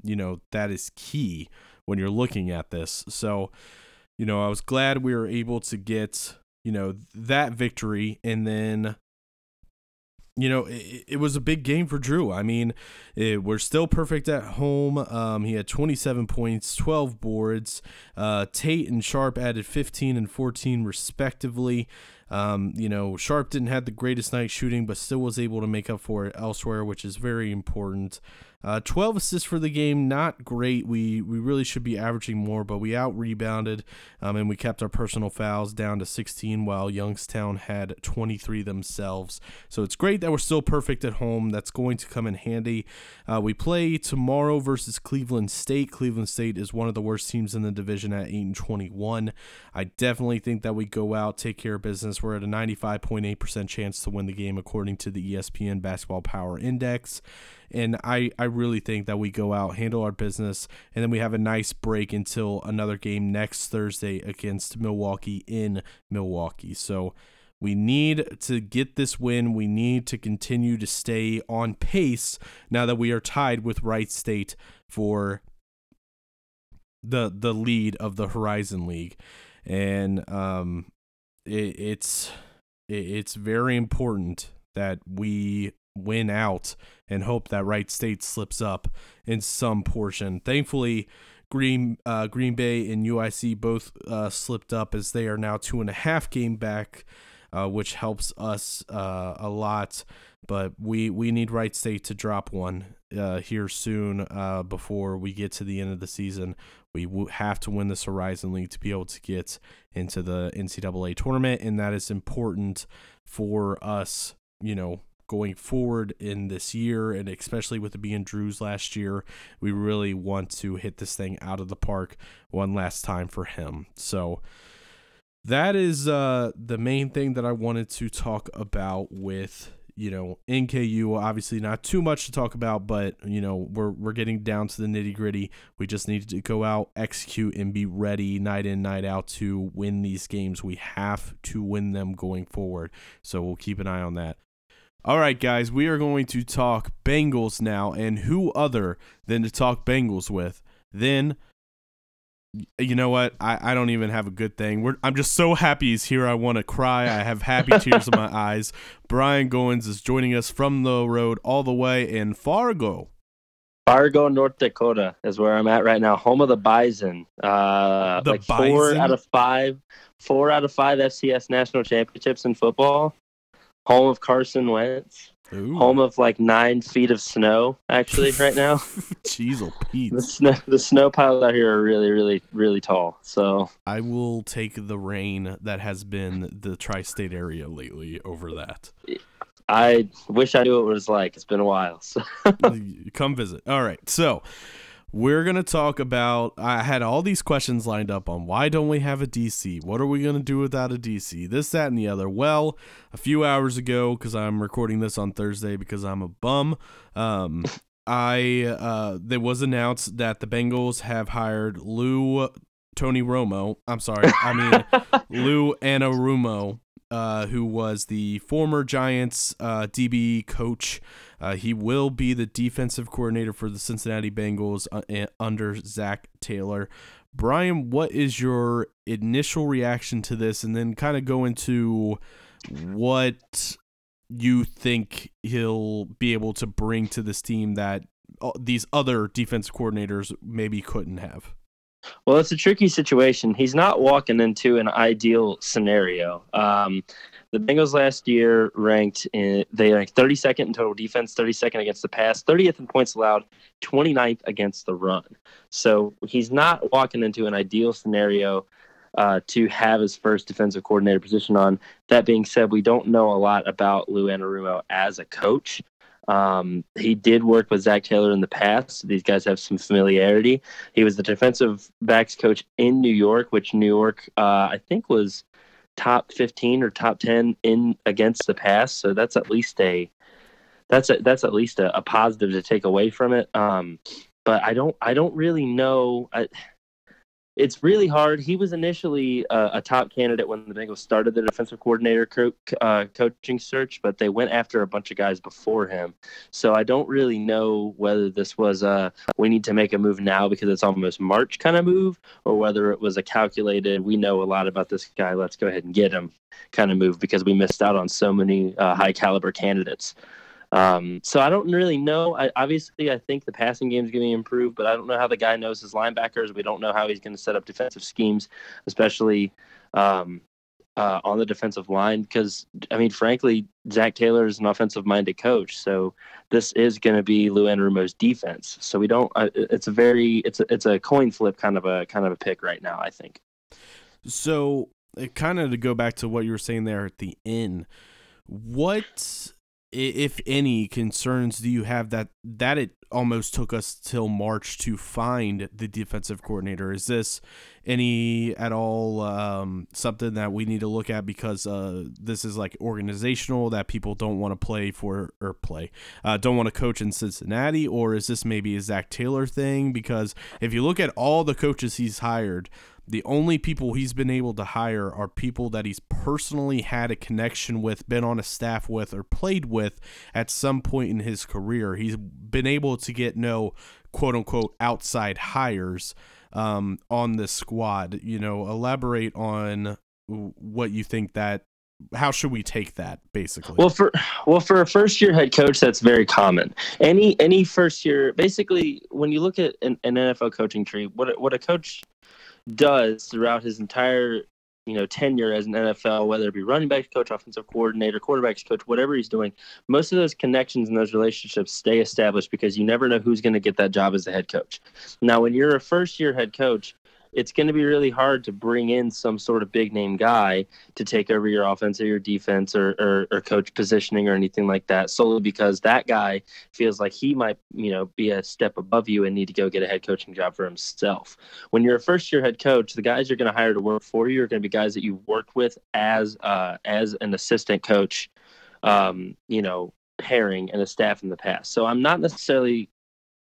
you know, that is key when you're looking at this. So, you know, I was glad we were able to get you know that victory and then you know it, it was a big game for drew. I mean it, we're still perfect at home. Um, he had 27 points 12 boards. Uh, tate and Sharpe added 15 and 14 respectively. Um, you know Sharpe didn't have the greatest night shooting but still was able to make up for it elsewhere which is very important uh, 12 assists for the game, not great. We we really should be averaging more, but we out rebounded um, and we kept our personal fouls down to 16, while Youngstown had 23 themselves. So it's great that we're still perfect at home. That's going to come in handy. Uh, we play tomorrow versus Cleveland State. Cleveland State is one of the worst teams in the division at 8 and 21. I definitely think that we go out, take care of business. We're at a 95.8% chance to win the game according to the ESPN Basketball Power Index. And I, I really think that we go out, handle our business, and then we have a nice break until another game next Thursday against Milwaukee in Milwaukee. So we need to get this win. We need to continue to stay on pace now that we are tied with Wright State for the the lead of the Horizon League. And um it, it's it, it's very important that we win out and hope that Wright State slips up in some portion. Thankfully, Green uh, Green Bay and UIC both uh, slipped up as they are now two and a half game back, uh, which helps us uh, a lot. But we we need Wright State to drop one uh, here soon uh, before we get to the end of the season. We have to win this Horizon League to be able to get into the NCAA tournament, and that is important for us. You know, going forward in this year, and especially with it being Drew's last year, we really want to hit this thing out of the park one last time for him. So that is uh, the main thing that I wanted to talk about with you know NKU. Obviously, not too much to talk about, but you know we're we're getting down to the nitty gritty. We just need to go out, execute, and be ready night in night out to win these games. We have to win them going forward. So we'll keep an eye on that. All right, guys, we are going to talk Bengals now, and who other than to talk Bengals with Then, you know what? I, I don't even have a good thing. We're, I'm just so happy he's here. I want to cry. I have happy tears in my eyes. Brian Goins is joining us from the road all the way in Fargo.
Fargo, North Dakota is where I'm at right now. Home of the Bison. Uh,
The
like four out of five, four out of five FCS national championships in football. Home of Carson Wentz.
Ooh.
Home of like nine feet of snow. Actually, right now,
Jeez, Pete.
the snow the snow piles out here are really, really, really tall. So
I will take the rain that has been the tri-state area lately over that.
I wish I knew what it was like. It's been a while. So
Come visit. All right, so we're gonna talk about. I had all these questions lined up on why don't we have a DC? What are we gonna do without a DC? This, that, and the other. Well, a few hours ago, because I'm recording this on Thursday because I'm a bum. Um, I uh, there was announced that the Bengals have hired Lou Tony Romo. I'm sorry, I mean Lou Anarumo, uh, who was the former Giants uh, DB coach. Uh, he will be the defensive coordinator for the Cincinnati Bengals uh, under Zac Taylor. Brian, what is your initial reaction to this, and then kind of go into what you think he'll be able to bring to this team that uh, these other defense coordinators maybe couldn't have.
Well, it's a tricky situation. He's not walking into an ideal scenario. Um, the Bengals last year ranked in, they ranked 32nd in total defense, 32nd against the pass, 30th in points allowed, 29th against the run. So he's not walking into an ideal scenario uh, to have his first defensive coordinator position on. That being said, we don't know a lot about Lou Anarumo as a coach. Um, he did work with Zac Taylor in the past. These guys have some familiarity. He was the defensive backs coach in New York, which New York, uh, I think, was top 15 or top 10 in against the pass. So that's at least a that's a, that's at least a, a positive to take away from it. Um, but I don't I don't really know. I, it's really hard. He was initially uh, a top candidate when the Bengals started the defensive coordinator co- uh, coaching search, but they went after a bunch of guys before him. So I don't really know whether this was a we need to make a move now because it's almost March kind of move, or whether it was a calculated we know a lot about this guy, let's go ahead and get him kind of move because we missed out on so many uh, high caliber candidates. Um, so I don't really know. I, obviously, I think the passing game is going to improve, but I don't know how the guy knows his linebackers. We don't know how he's going to set up defensive schemes, especially um, uh, on the defensive line. Because I mean, frankly, Zac Taylor is an offensive-minded coach, so this is going to be Lou Anarumo's defense. So we don't. Uh, it's a very it's a, it's a coin flip kind of a kind of a pick right now. I think.
So, kind of to go back to what you were saying there at the end, what, if any, concerns do you have that that it almost took us till March to find the defensive coordinator? Is this any at all um, something that we need to look at because uh, this is like organizational that people don't want to play for or play, uh, don't want to coach in Cincinnati, or is this maybe a Zac Taylor thing? Because if you look at all the coaches he's hired, the only people he's been able to hire are people that he's personally had a connection with, been on a staff with, or played with at some point in his career. He's been able to get no quote unquote outside hires um, on this squad. You know, elaborate on what you think that how should we take that basically?
Well, for well for a first year head coach, that's very common. Any any first year, basically, when you look at an, an NFL coaching tree, what what a coach does throughout his entire you know tenure as an NFL, whether it be running backs coach, offensive coordinator, quarterbacks coach, whatever he's doing, most of those connections and those relationships stay established because you never know who's going to get that job as a head coach. Now, when you're a first year head coach, it's going to be really hard to bring in some sort of big name guy to take over your offense or your defense or, or, or, coach positioning or anything like that solely because that guy feels like he might you know be a step above you and need to go get a head coaching job for himself. When you're a first year head coach the guys you're going to hire to work for you are going to be guys that you've worked with as uh, as an assistant coach um, you know pairing and a staff in the past. So i'm not necessarily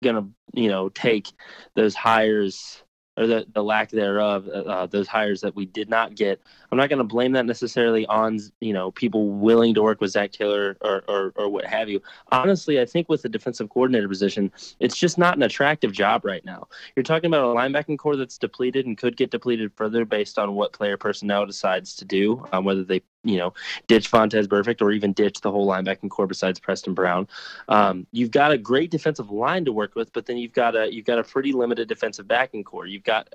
going to you know take those hires or the, the lack thereof, uh, uh, those hires that we did not get. I'm not going to blame that necessarily on you know people willing to work with Zac Taylor or, or or what have you. Honestly, I think with the defensive coordinator position, it's just not an attractive job right now. You're talking about a linebacking core that's depleted and could get depleted further based on what player personnel decides to do, um, whether they you know, ditch Vontaze Burfict or even ditch the whole linebacking core besides Preston Brown. Um, you've got a great defensive line to work with, but then you've got a you've got a pretty limited defensive backing core. You've got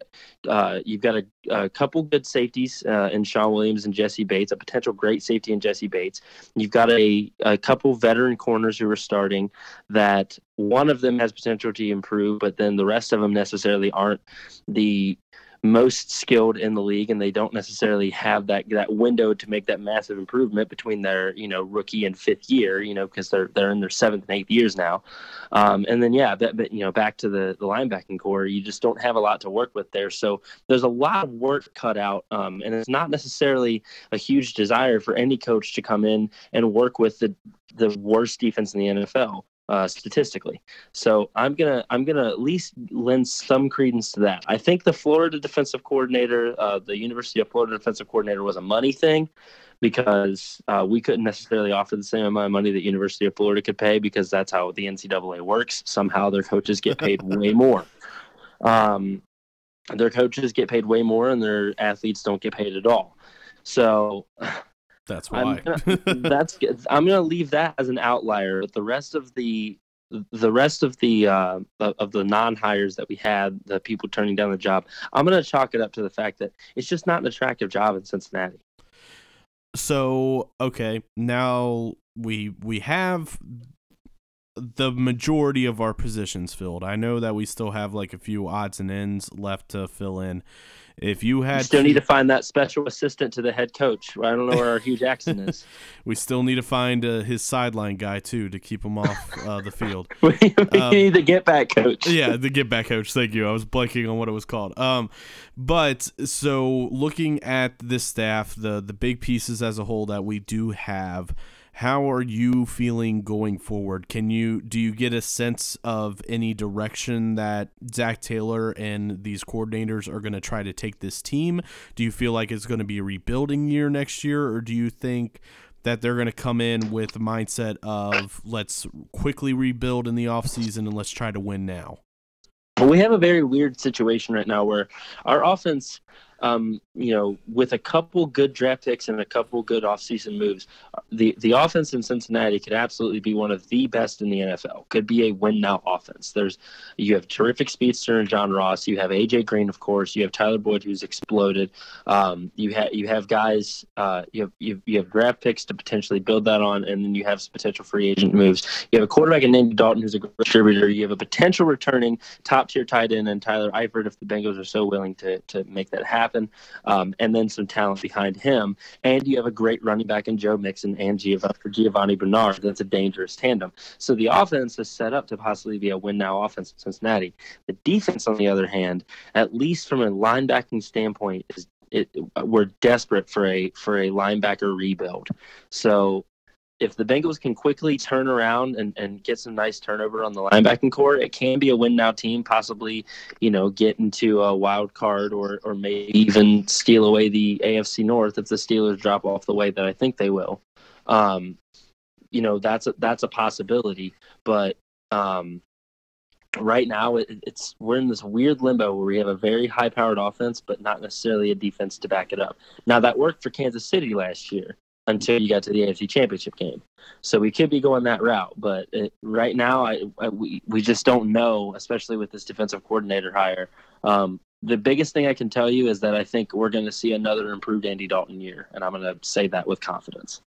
uh, you've got a, a, couple good safeties uh, in Shawn Williams and Jessie Bates, a potential great safety in Jessie Bates. You've got a, a couple veteran corners who are starting that one of them has potential to improve, but then the rest of them necessarily aren't the most skilled in the league and they don't necessarily have that that window to make that massive improvement between their you know rookie and fifth year you know because they're they're in their seventh and eighth years now. Um, and then yeah but, but you know back to the the linebacking core you just don't have a lot to work with there. So there's a lot of work cut out um, and it's not necessarily a huge desire for any coach to come in and work with the the worst defense in the NFL uh, statistically. So I'm gonna I'm gonna at least lend some credence to that. I think the Florida defensive coordinator, uh, the University of Florida defensive coordinator, was a money thing because uh, we couldn't necessarily offer the same amount of money that University of Florida could pay because that's how the NCAA works. Somehow their coaches get paid way more. Um, their coaches get paid way more, and their athletes don't get paid at all. So
that's why. I'm
gonna, that's I'm gonna leave that as an outlier. But the rest of the the rest of the uh, of the non hires that we had, the people turning down the job, I'm gonna chalk it up to the fact that it's just not an attractive job in Cincinnati.
So okay, now we we have the majority of our positions filled. I know that we still have like a few odds and ends left to fill in. If you had,
you still need to find that special assistant to the head coach. I don't know where our Hue Jackson is.
we still need to find uh, his sideline guy too to keep him off uh, the field.
we, we um, need the get back coach.
yeah, the get back coach. Thank you. I was blanking on what it was called. Um, but so looking at this staff, the the big pieces as a whole that we do have how are you feeling going forward? Can you do you get a sense of any direction that Zac Taylor and these coordinators are going to try to take this team? Do you feel like it's going to be a rebuilding year next year, or do you think that they're going to come in with the mindset of let's quickly rebuild in the offseason and let's try to win now?
Well, we have a very weird situation right now where our offense um, you know, with a couple good draft picks and a couple good offseason moves, the the offense in Cincinnati could absolutely be one of the best in the NFL. Could be a win now offense. There's you have terrific speedster John Ross. You have AJ Green, of course. You have Tyler Boyd, who's exploded. Um, you have you have guys. Uh, you have you you have draft picks to potentially build that on, and then you have some potential free agent moves. You have a quarterback in named Dalton, who's a great distributor. You have a potential returning top tier tight end and Tyler Eifert if the Bengals are so willing to to make that happen, um, and then some talent behind him. And you have a great running back in Joe Mixon and Giovani Bernard. That's a dangerous tandem. So the offense is set up to possibly be a win now offense in Cincinnati. The defense, on the other hand, at least from a linebacking standpoint, is it, we're desperate for a for a linebacker rebuild. So if the Bengals can quickly turn around and, and get some nice turnover on the linebacking core, it can be a win now team, possibly, you know, get into a wild card or or maybe even steal away the AFC North if the Steelers drop off the way that I think they will. Um, you know, that's a, that's a possibility, but um, right now it, it's we're in this weird limbo where we have a very high powered offense, but not necessarily a defense to back it up. Now that worked for Kansas City last year until you got to the AFC Championship game. So we could be going that route, but it, right now I, I, we we just don't know, especially with this defensive coordinator hire. Um, the biggest thing I can tell you is that I think we're going to see another improved Andy Dalton year, and I'm going to say that with confidence.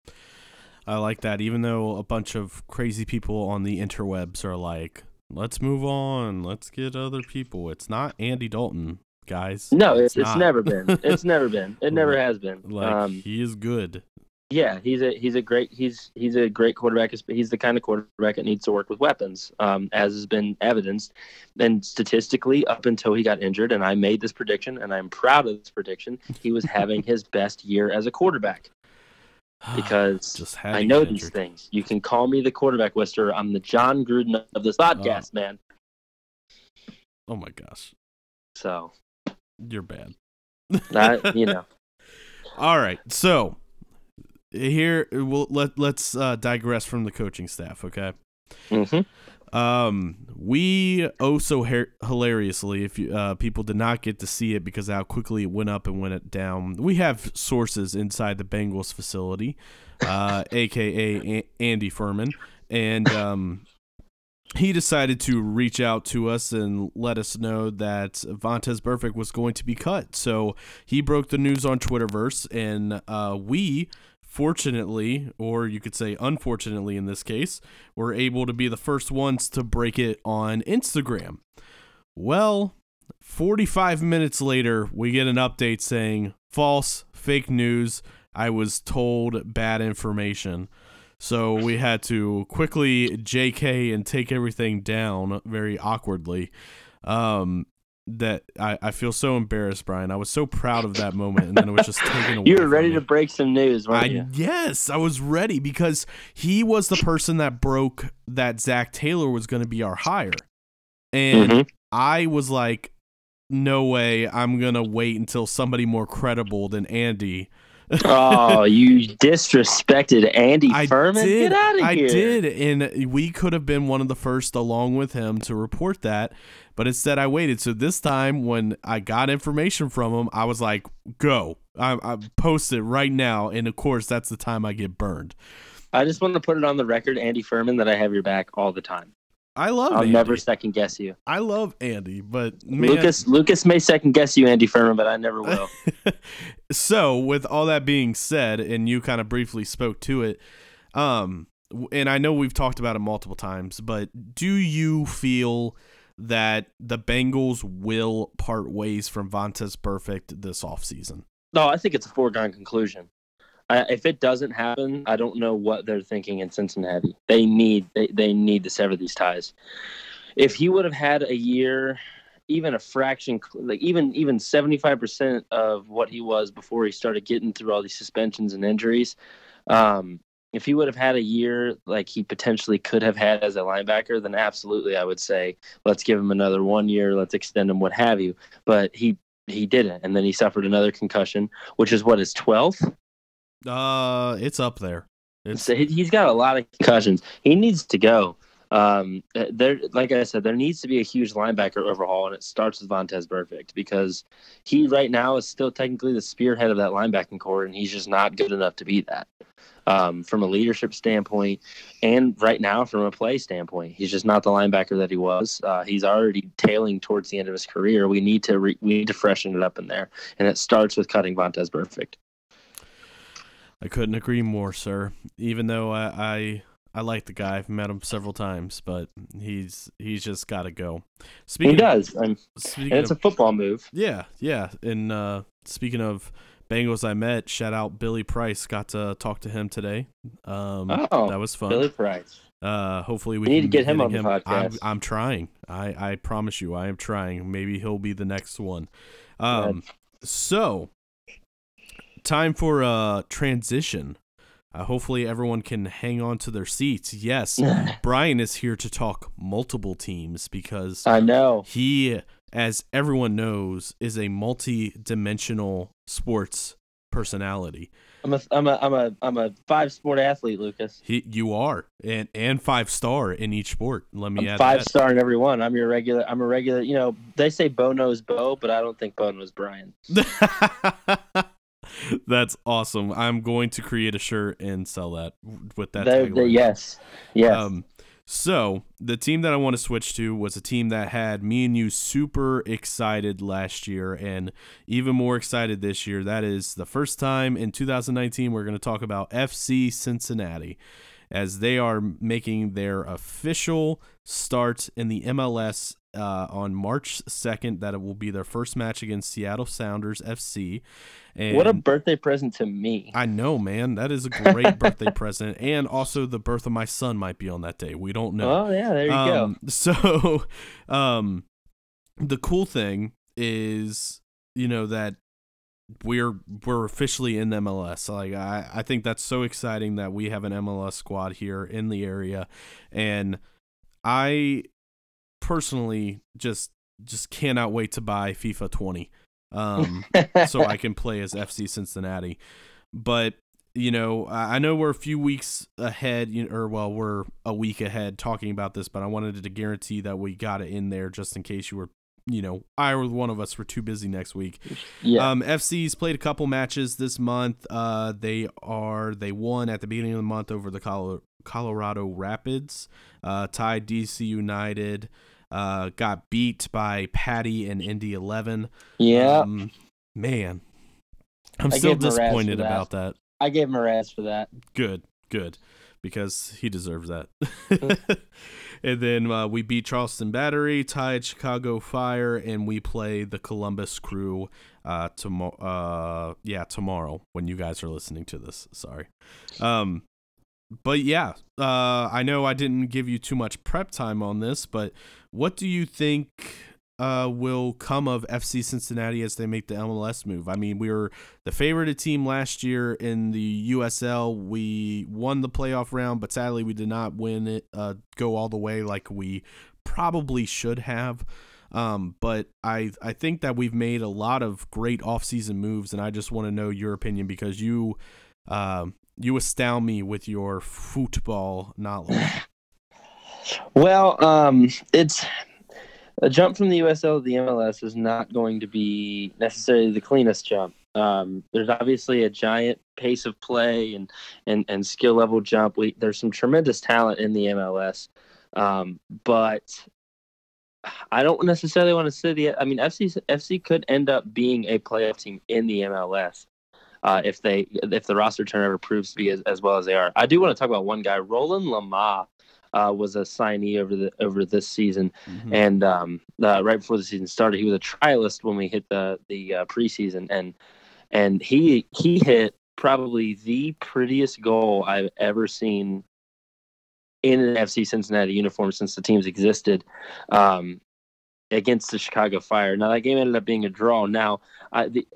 I like that, even though a bunch of crazy people on the interwebs are like, let's move on, let's get other people. It's not Andy Dalton, guys.
No, it's, it's,
not.
never been. It's never been. It never has been.
Like
Um,
he is good.
Yeah, he's a he's a great he's he's a great quarterback. He's the kind of quarterback that needs to work with weapons, um, as has been evidenced. And statistically, up until he got injured, and I made this prediction, and I'm proud of this prediction, he was having his best year as a quarterback because I know
get
these
injured.
things. You can call me the quarterback whisperer. I'm the Jon Gruden of this podcast, man.
Oh my gosh,
So
you're bad.
that you know,
All right, so here we'll let let's uh, digress from the coaching staff. Okay.
hmm
Um, we oh so her- hilariously, if you, uh, people did not get to see it because how quickly it went up and went it down. We have sources inside the Bengals facility, uh, aka A- Andy Furman, and um, he decided to reach out to us and let us know that Vontaze Burfict was going to be cut. So he broke the news on Twitterverse, and uh, we fortunately, or you could say unfortunately in this case, we were able to be the first ones to break it on Instagram. Well, 45 minutes later, we get an update saying false, fake news. I was told bad information. So we had to quickly JK and take everything down very awkwardly. Um, that I, I feel so embarrassed, Brian. I was so proud of that moment, and then it was just taken away.
you were ready to break some news, weren't
I
you?
yes, I was ready because he was the person that broke that Zac Taylor was going to be our hire, and
Mhm.
I was like, "No way! I'm gonna wait until somebody more credible than Andy."
Oh, you disrespected Andy
I
Furman.
did.
Get out of here.
I did, and we could have been one of the first along with him to report that, but instead I waited. So this time, when I got information from him, I was like, "Go! I, I post it right now." And of course, that's the time I get burned.
I just want to put it on the record, Andy Furman, that I have your back all the time.
I love
I'll
Andy.
never second guess you.
I love Andy, but man,
Lucas Lucas may second guess you, Andy Furman, but I never will.
so with all that being said, and you kind of briefly spoke to it, um, and I know we've talked about it multiple times, but do you feel that the Bengals will part ways from Vontaze Burfict this offseason?
no, I think it's a foregone conclusion. I, if it doesn't happen, I don't know what they're thinking in Cincinnati. They need they, they need to sever these ties. If he would have had a year, even a fraction, like even even seventy five percent of what he was before he started getting through all these suspensions and injuries, um, if he would have had a year like he potentially could have had as a linebacker, then absolutely I would say let's give him another one year, let's extend him, what have you. But he he didn't, and then he suffered another concussion, which is what his twelfth.
Uh, it's up there. It's
he's got a lot of concussions. He needs to go. Um, there, like I said, there needs to be a huge linebacker overhaul, and it starts with Vontaze Burfict because he right now is still technically the spearhead of that linebacking core, and he's just not good enough to be that. Um, from a leadership standpoint, and right now from a play standpoint, he's just not the linebacker that he was. Uh, he's already tailing towards the end of his career. We need to re- we need to freshen it up in there, and it starts with cutting Vontaze Burfict.
I couldn't agree more, sir. Even though I, I I like the guy, I've met him several times, but he's he's just got to go. Speaking
He does,
Speaking
and it's
of,
a football move.
yeah, yeah. And uh, speaking of Bengals, I met. Shout out Billy Price. Got to talk to him today. Um,
Oh,
that was fun.
Billy Price.
Uh, hopefully we
We need
can
to get him on the
I'm,
podcast.
I'm trying. I I promise you, I am trying. Maybe he'll be the next one. Um, so time for a transition. Uh, hopefully everyone can hang on to their seats. Yes, Brian is here to talk multiple teams because
I know.
he, as everyone knows, is a multi-dimensional sports personality.
I'm a I'm a I'm a I'm a five sport athlete, Lucas.
He, you are, and and five star in each sport. Let me
I'm
add
five
that.
star in every one. I'm your regular. I'm a regular. You know, they say Bo knows Bo, but I don't think Bo knows Brian.
That's awesome. I'm going to create a shirt and sell that with that.
The- the- yes, yes.
Um, so the team that I want to switch to was a team that had me and you super excited last year, and even more excited this year. That is the first time in 2019 we're going to talk about FC Cincinnati, as they are making their official start in the MLS uh, on March 2nd. That it will be their first match against Seattle Sounders FC. And
what a birthday present to me.
I know, man. That is a great birthday present, and also the birth of my son might be on that day. We don't know.
Oh yeah, there you go.
Um, So, um, the cool thing is, you know, that we're we're officially in MLS. Like I, I think that's so exciting that we have an MLS squad here in the area, and I personally just just cannot wait to buy FIFA 20. Um, so I can play as FC Cincinnati. But you know, I I know we're a few weeks ahead, you know, or well, we're a week ahead talking about this, but I wanted to guarantee that we got it in there just in case you were, you know, I or one of us were too busy next week.
yeah.
Um, FC's played a couple matches this month. Uh, they are they won at the beginning of the month over the Colo- Colorado Rapids. Uh, tied DC United. Uh, got beat by Patty and Indy Eleven.
yeah.
Um, man, I'm
I
still
gave him a razz for
disappointed
that.
about that.
I gave him a razz for that.
Good, good, because he deserves that. and then uh, we beat Charleston Battery, tied Chicago Fire, and we play the Columbus Crew uh, tomorrow. Uh, yeah, tomorrow when you guys are listening to this. Sorry. Um, but yeah, uh, I know I didn't give you too much prep time on this, but what do you think uh, will come of FC Cincinnati as they make the MLS move? I mean, we were the favorited team last year in the USL. We won the playoff round, but sadly we did not win it, uh, go all the way like we probably should have. Um, but I I think that we've made a lot of great offseason moves, and I just want to know your opinion because you um, you astound me with your football knowledge.
Well, um, it's a jump from the USL to the MLS is not going to be necessarily the cleanest jump. Um, there's obviously a giant pace of play and and, and skill level jump. We, there's some tremendous talent in the MLS, um, but I don't necessarily want to say the. I mean, FC FC could end up being a playoff team in the MLS. Uh, if they if the roster turnover proves to be as, as well as they are, I do want to talk about one guy, Roland Lamah, uh, was a signee over the over this season,
Mhm.
and um, uh, right before the season started, he was a trialist when we hit the the uh, preseason, and and he he hit probably the prettiest goal I've ever seen in an FC Cincinnati uniform since the teams existed. Um, against the Chicago Fire. Now that game ended up being a draw. Now I the,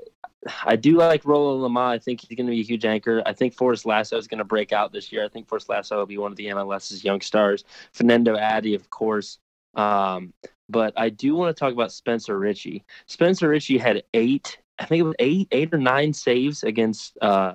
I do like Roland Lamah. I think he's going to be a huge anchor. I think Forrest Lasso is going to break out this year. I think Forrest Lasso will be one of the MLS's young stars. Fernando Adi, of course. Um, but I do want to talk about Spencer Richey. Spencer Richey had eight, I think it was eight, eight or nine saves against uh,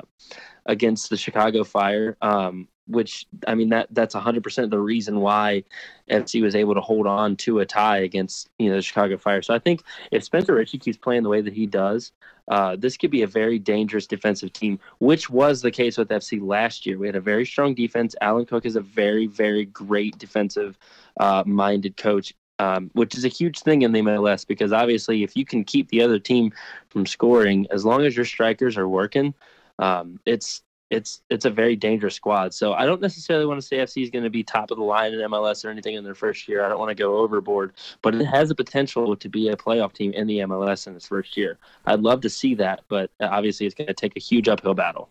against the Chicago Fire. Um, which I mean that that's 100% the reason why FC was able to hold on to a tie against you know the Chicago Fire. So I think if Spencer Richey keeps playing the way that he does, uh, this could be a very dangerous defensive team, which was the case with FC last year. We had a very strong defense. Alan Koch is a very very great defensive uh, minded coach. Um, which is a huge thing in the MLS because obviously, if you can keep the other team from scoring, as long as your strikers are working, um, it's it's it's a very dangerous squad. So I don't necessarily want to say FC is going to be top of the line in MLS or anything in their first year. I don't want to go overboard, but it has the potential to be a playoff team in the MLS in its first year. I'd love to see that, but uh, obviously it's going to take a huge uphill battle.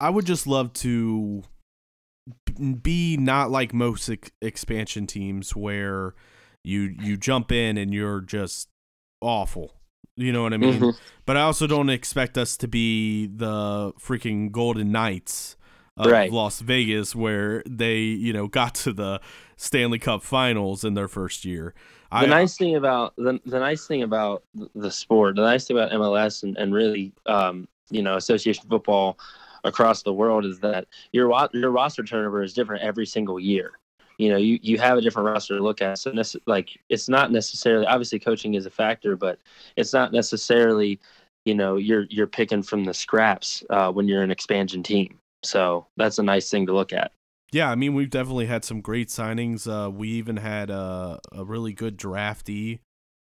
I would just love to be not like most ex- expansion teams where you you jump in and you're just awful. You know what I mean?
Mhm.
But I also don't expect us to be the freaking Golden Knights of
Right.
Las Vegas where they, you know, got to the Stanley Cup Finals in their first year.
The nice thing about the, the nice thing about the sport, the nice thing about MLS and, and really, um, you know, association football across the world is that your your roster turnover is different every single year. You know, you, you have a different roster to look at. So, nece- like, it's not necessarily obviously coaching is a factor, but it's not necessarily, you know you're you're picking from the scraps uh, when you're an expansion team. So that's a nice thing to look at.
Yeah, I mean we've definitely had some great signings. Uh, we even had a, a really good draftee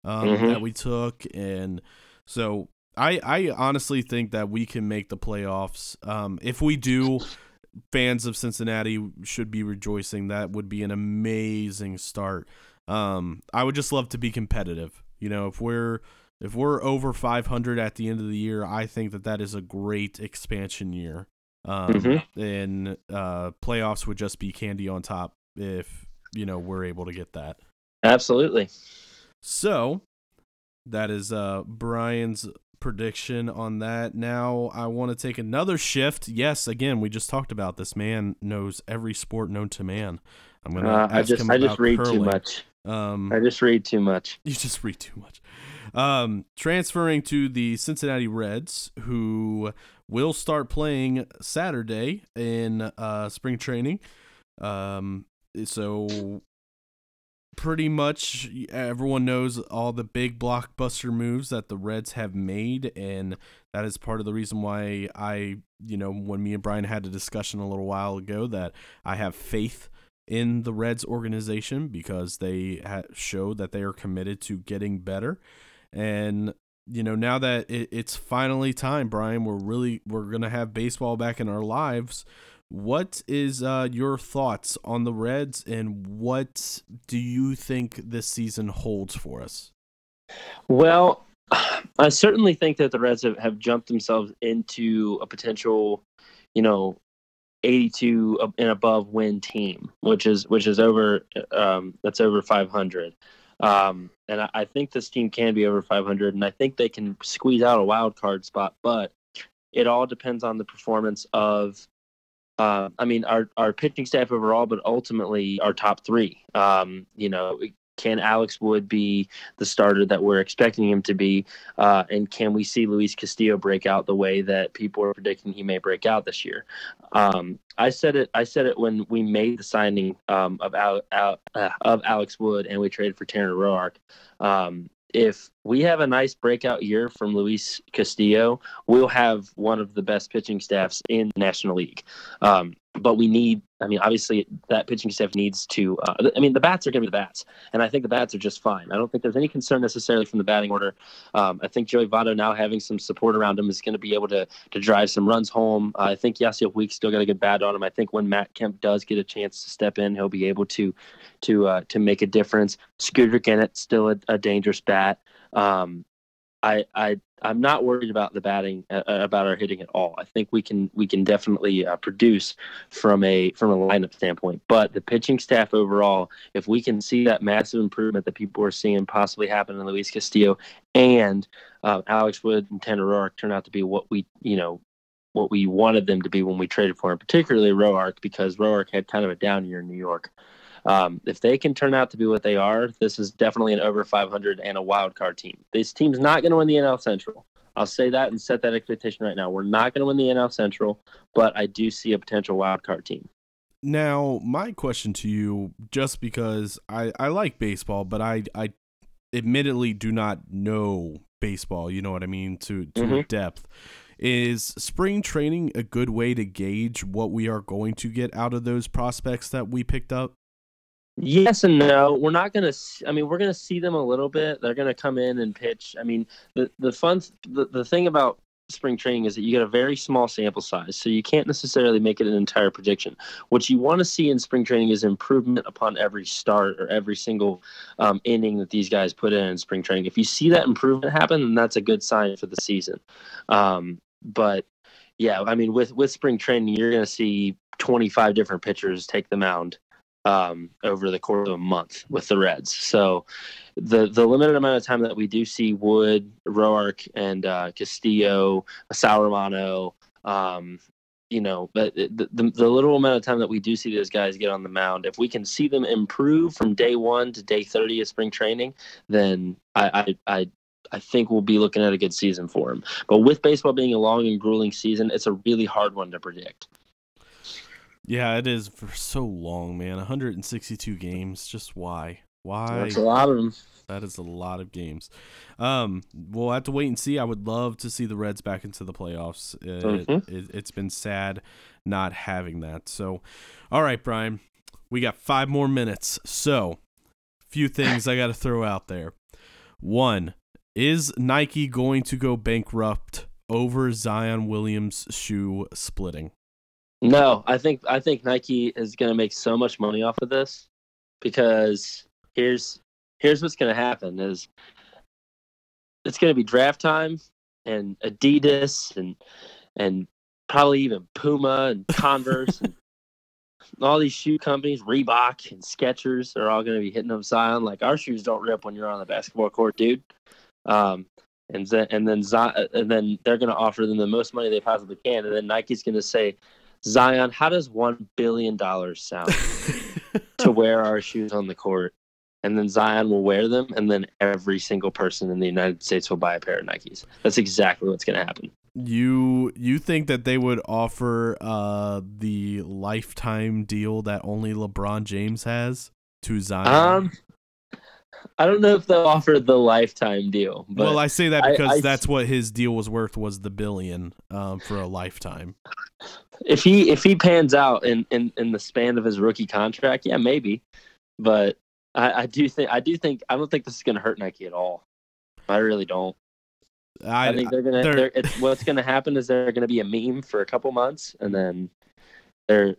um, mm-hmm. that we took, and so I I honestly think that we can make the playoffs. Um, if we do, fans of Cincinnati should be rejoicing. That would be an amazing start. Um, I would just love to be competitive. You know, if we're if we're over 500 at the end of the year, I think that that is a great expansion year. Um, mm-hmm. And uh, playoffs would just be candy on top if you know we're able to get that.
Absolutely.
So that is uh, Brian's prediction on that. Now I want to take another shift. Yes, again, we just talked about this man knows every sport known to man.
I'm gonna. Uh, I just I just read curling. too much. Um, I just read too much.
You just read too much. Um, transferring to the Cincinnati Reds, who will start playing Saturday in uh, spring training. Um, so pretty much everyone knows all the big blockbuster moves that the Reds have made, and that is part of the reason why I, you know, when me and Brian had a discussion a little while ago, that I have faith in the Reds organization because they ha- show that they are committed to getting better. And you know, now that it, it's finally time, Brian, we're really we're gonna have baseball back in our lives. What is uh, your thoughts on the Reds, and what do you think this season holds for us?
Well, I certainly think that the Reds have, have jumped themselves into a potential, you know, 82 and above win team, which is which is over um, that's over 500. Um, and I, I, think this team can be over 500, and I think they can squeeze out a wild card spot. But it all depends on the performance of, uh, I mean, our our pitching staff overall, but ultimately our top three. Um, you know, can Alex Wood be the starter that we're expecting him to be? Uh, and can we see Luis Castillo break out the way that people are predicting he may break out this year? Um, I said it. I said it when we made the signing um, of Al, Al, uh, of Alex Wood and we traded for Tanner Roark. Um, if we have a nice breakout year from Luis Castillo, we'll have one of the best pitching staffs in the National League. Um, but we need, I mean, obviously that pitching staff needs to, uh, I mean, the bats are going to be the bats. And I think the bats are just fine. I don't think there's any concern necessarily from the batting order. Um, I think Joey Votto now having some support around him is going to be able to to drive some runs home. Uh, I think Yasiel Puig still got a good bat on him. I think when Matt Kemp does get a chance to step in, he'll be able to to uh, to make a difference. Scooter Gennett still a, a dangerous bat. Um, I I I'm not worried about the batting uh, uh, about our hitting at all. I think we can we can definitely uh, produce from a from a lineup standpoint. But the pitching staff overall, if we can see that massive improvement that people are seeing possibly happen in Luis Castillo and uh, Alex Wood and Tanner Roark turn out to be what we you know what we wanted them to be when we traded for him, particularly Roark because Roark had kind of a down year in New York. Um, if they can turn out to be what they are, this is definitely an over 500 and a wild card team. This team's not going to win the NL Central. I'll say that and set that expectation right now. We're not going to win the NL Central, but I do see a potential wild card team.
Now, my question to you, just because I, I like baseball, but I, I admittedly do not know baseball, you know what I mean, to, to mm-hmm. depth. Is spring training a good way to gauge what we are going to get out of those prospects that we picked up?
Yes and no. We're not going to. I mean, we're going to see them a little bit. They're going to come in and pitch. I mean, the the fun the, the thing about spring training is that you get a very small sample size, so you can't necessarily make it an entire prediction. What you want to see in spring training is improvement upon every start or every single um, inning that these guys put in in spring training. If you see that improvement happen, then that's a good sign for the season. Um, but yeah, I mean, with with spring training, you're going to see 25 different pitchers take the mound um, over the course of a month with the Reds. So the the limited amount of time that we do see Wood, Roark, and uh, Castillo, Sal Romano, um, you know, but the, the, the little amount of time that we do see those guys get on the mound, if we can see them improve from day one to day thirty of spring training, then I I, I I think we'll be looking at a good season for him. But with baseball being a long and grueling season, it's a really hard one to predict.
Yeah, it is for so long, man. 162 games. Just why? Why?
That's a lot of them.
That is a lot of games. Um, we'll have to wait and see. I would love to see the Reds back into the playoffs. It,
Mhm.
it, it's been sad not having that. So, all right, Brian, we got five more minutes. So, few things I got to throw out there. One, is Nike going to go bankrupt over Zion Williams shoe splitting?
No, I think I think Nike is going to make so much money off of this because here's here's what's going to happen is it's going to be draft time and Adidas and and probably even Puma and Converse and all these shoe companies, Reebok and Skechers are all going to be hitting up Zion like our shoes don't rip when you're on the basketball court, dude. Um, and then and then and then they're going to offer them the most money they possibly can, and then Nike's going to say, Zion, how does one billion dollars sound to wear our shoes on the court? And then Zion will wear them, and then every single person in the United States will buy a pair of Nikes. That's exactly what's going to happen.
You you think that they would offer uh the lifetime deal that only LeBron James has to Zion?
Um, I don't know if they'll offer the lifetime deal, but
well, I say that
I-
because
I-
that's what his deal was worth was the billion um, for a lifetime.
if he if he pans out in, in, in the span of his rookie contract, yeah, maybe. But I, I do think I do think I don't think this is going to hurt Nike at all. I really don't. I,
I,
think they're gonna.
they're-
They're, it's, what's gonna happen is they're gonna be a meme for a couple months, and then they're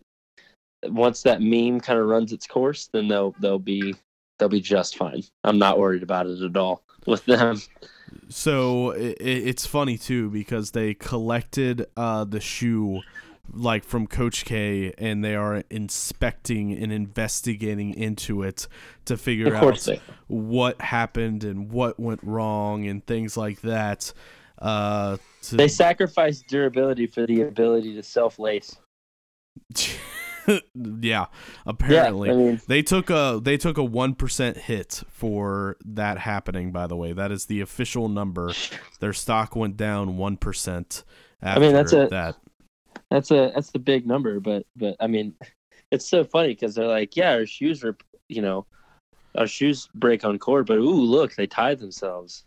once that meme kind of runs its course, then they'll they'll be they'll be just fine. I'm not worried about it at all with them.
so it, it's funny too because they collected uh, the shoe like from Coach K, and they are inspecting and investigating into it to figure out what happened and what went wrong and things like that. Uh, to,
They sacrifice durability for the ability to self lace.
yeah, apparently.
Yeah, I mean,
They took a they took a one percent hit for that happening. By the way, that is the official number. Their stock went down one percent.
I mean, that's a-
that.
That's a that's a big number, but but I mean, it's so funny because they're like, yeah, our shoes are, you know, our shoes break on court, but ooh, look, they tied themselves.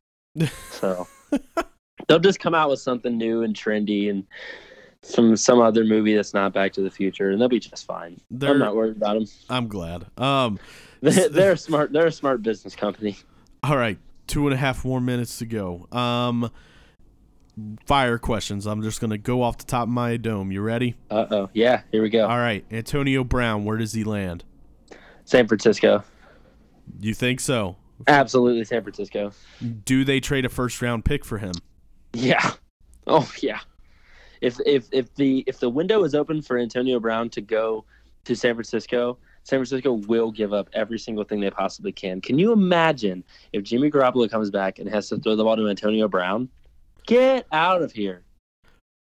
So they'll just come out with something new and trendy and from some other movie that's not Back to the Future, and they'll be just fine.
They're,
I'm not worried about them.
I'm glad. Um.
They're, they're a smart. They're a smart business company.
All right, two and a half more minutes to go. Um. Fire questions. I'm just gonna go off the top of my dome. You ready?
Uh oh. Yeah. Here we go.
All right, Antonio Brown. Where does he land?
San Francisco.
You think so?
Absolutely, San Francisco.
Do they trade a first round pick for him?
Yeah. Oh yeah. If if if the if the window is open for Antonio Brown to go to San Francisco, San Francisco will give up every single thing they possibly can. Can you imagine if Jimmy Garoppolo comes back and has to throw the ball to Antonio Brown? Get out of here.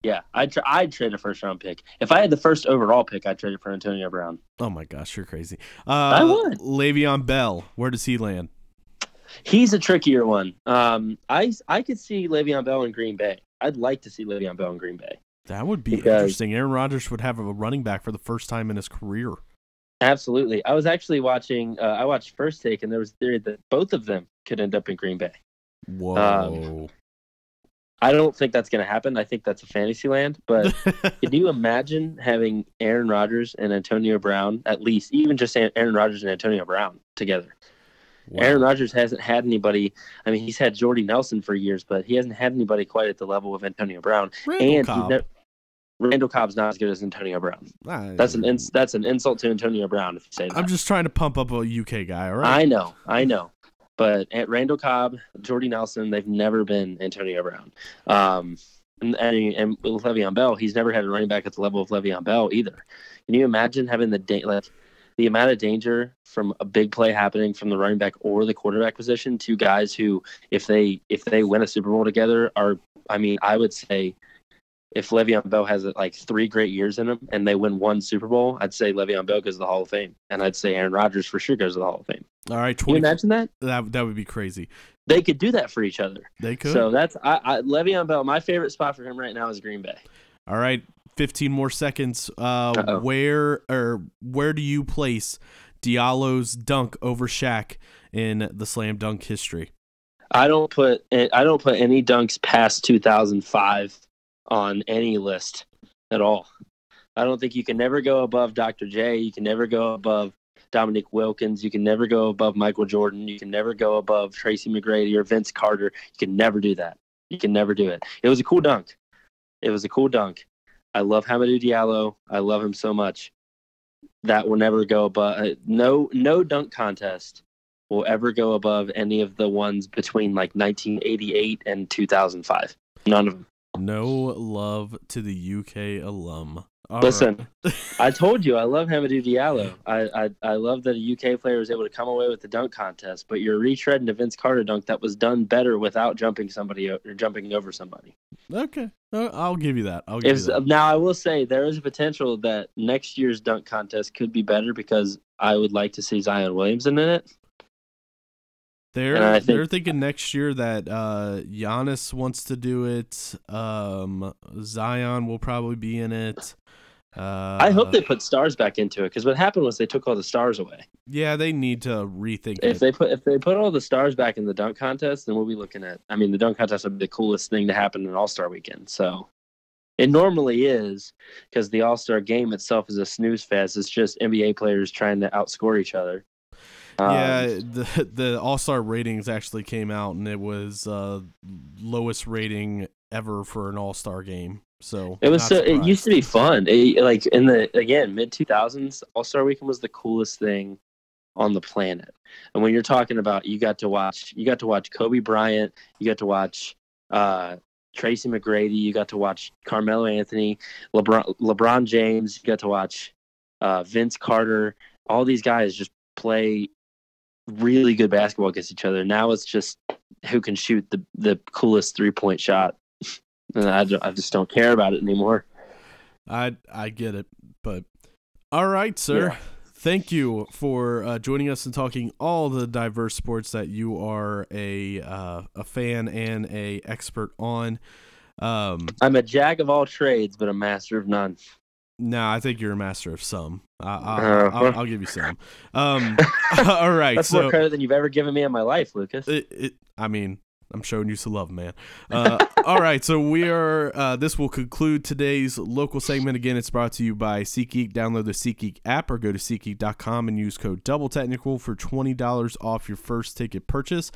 Yeah, I'd, tra- I'd trade a first round pick. If I had the first overall pick, I'd trade it for Antonio Brown.
Oh my gosh, you're crazy. Uh,
would.
Le'Veon Bell. Where does he land?
He's a trickier one. Um, I I could see Le'Veon Bell in Green Bay. I'd like to see Le'Veon Bell in Green Bay.
That would be
Because-
interesting. Aaron Rodgers would have a running back for the first time in his career.
Absolutely. I was actually watching. Uh, I watched First Take, and there was a theory that both of them could end up in Green Bay.
Whoa.
I don't think that's going to happen. I think that's a fantasy land. But can you imagine having Aaron Rodgers and Antonio Brown, at least, even just Aaron Rodgers and Antonio Brown together?
Wow.
Aaron Rodgers hasn't had anybody. I mean, he's had Jordy Nelson for years, but he hasn't had anybody quite at the level of Antonio Brown.
Randall
and
Cobb.
never, Randall Cobb's not as good as Antonio Brown.
Ah,
That's an ins- that's an insult to Antonio Brown if you say that.
I'm just trying to pump up a UK guy. All right.
I know, I know. But at Randall Cobb, Jordy Nelson, they've never been Antonio Brown. Um, and, and, and with Le'Veon Bell, he's never had a running back at the level of Le'Veon Bell either. Can you imagine having the da- like the amount of danger from a big play happening from the running back or the quarterback position? Two guys who, if they if they win a Super Bowl together, are I mean, I would say if Le'Veon Bell has like three great years in him and they win one Super Bowl, I'd say Le'Veon Bell goes to the Hall of Fame, and I'd say Aaron Rodgers for sure goes to the Hall of Fame.
all right.
Can you imagine that?
that that would be crazy.
They could do that for each other.
They could.
So that's I, I Le'Veon Bell. My favorite spot for him right now is Green Bay.
all right. 15 more seconds. Uh,
Uh-oh.
where or where do you place Diallo's dunk over Shaq in the slam dunk history?
I don't put I don't put any dunks past 2005 on any list at all. I don't think you can never go above Dr. J. You can never go above Dominique Wilkins. You can never go above Michael Jordan. You can never go above Tracy McGrady or Vince Carter. You can never do that. You can never do it. It was a cool dunk. It was a cool dunk. I love Hamidou Diallo. I love him so much. That will never go above. Uh, no, no dunk contest will ever go above any of the ones between like 1988 and 2005. None of them.
No love to the UK alum.
All Listen, right. I told you I love Hamidou Diallo. I, I I love that a UK player was able to come away with the dunk contest, but you're retreading a Vince Carter dunk that was done better without jumping somebody or jumping over somebody.
Okay, uh, I'll give you that. I'll give if, you that.
Now I will say there is a potential that next year's dunk contest could be better because I would like to see Zion Williamson in it.
They're think, they're thinking next year that uh, Giannis wants to do it. Um, Zion will probably be in it.
Uh, I hope they put stars back into it because what happened was they took all the stars away.
Yeah, they need to rethink.
If
it.
they put if they put all the stars back in the dunk contest, then we'll be looking at. I mean, the dunk contest would be the coolest thing to happen in All Star Weekend. So it normally is because the All Star game itself is a snooze fest. It's just NBA players trying to outscore each other.
Yeah, um, the the All Star ratings actually came out, and it was uh, lowest rating ever for an All Star game. So
it was so surprised. it used to be fun. It, like in the again mid two thousands, All Star Weekend was the coolest thing on the planet. And when you're talking about, you got to watch, you got to watch Kobe Bryant, you got to watch uh, Tracy McGrady, you got to watch Carmelo Anthony, LeBron, LeBron James, you got to watch uh, Vince Carter. All these guys just play really good basketball against each other. Now it's just who can shoot the the coolest three point shot, and I, I just don't care about it anymore.
I I get it, but all right, sir. Yeah. Thank you for uh, joining us and talking all the diverse sports that you are a uh, a fan and a expert on. Um,
I'm a jack of all trades, but a master of none.
No, I think you're a master of some. I, will uh, I'll, give you some. Um, all right.
That's
so,
more credit than you've ever given me in my life, Lucas.
It, it, I mean, I'm showing you some love, man. Uh, all right, so we are. Uh, this will conclude today's local segment. Again, it's brought to you by SeatGeek. Download the SeatGeek app or go to SeatGeek.com and use code Double Technical for twenty dollars off your first ticket purchase.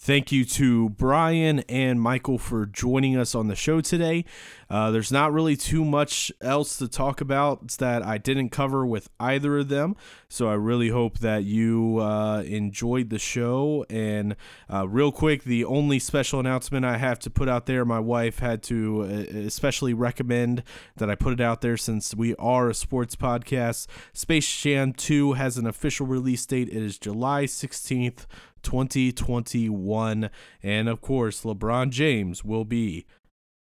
Thank you to Brian and Michael for joining us on the show today. Uh, there's not really too much else to talk about that I didn't cover with either of them. So I really hope that you uh, enjoyed the show. And uh, real quick, the only special announcement I have to put out there, my wife had to uh, especially recommend that I put it out there since we are a sports podcast. Space Jam 2 has an official release date. It is July 16th. 2021. And of course, LeBron James will be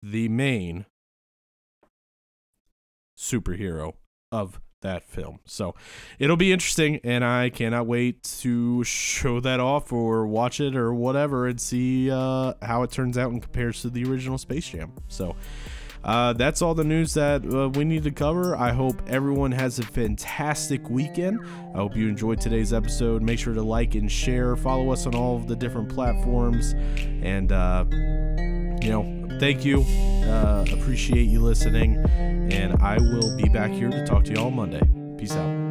the main superhero of that film. So it'll be interesting, and I cannot wait to show that off or watch it or whatever and see uh, how it turns out and compares to the original Space Jam. So uh, that's all the news that uh, we need to cover. I hope everyone has a fantastic weekend. I hope you enjoyed today's episode. Make sure to like and share. Follow us on all of the different platforms. And, uh, you know, thank you. Uh, appreciate you listening. And I will be back here to talk to you all Monday. Peace out.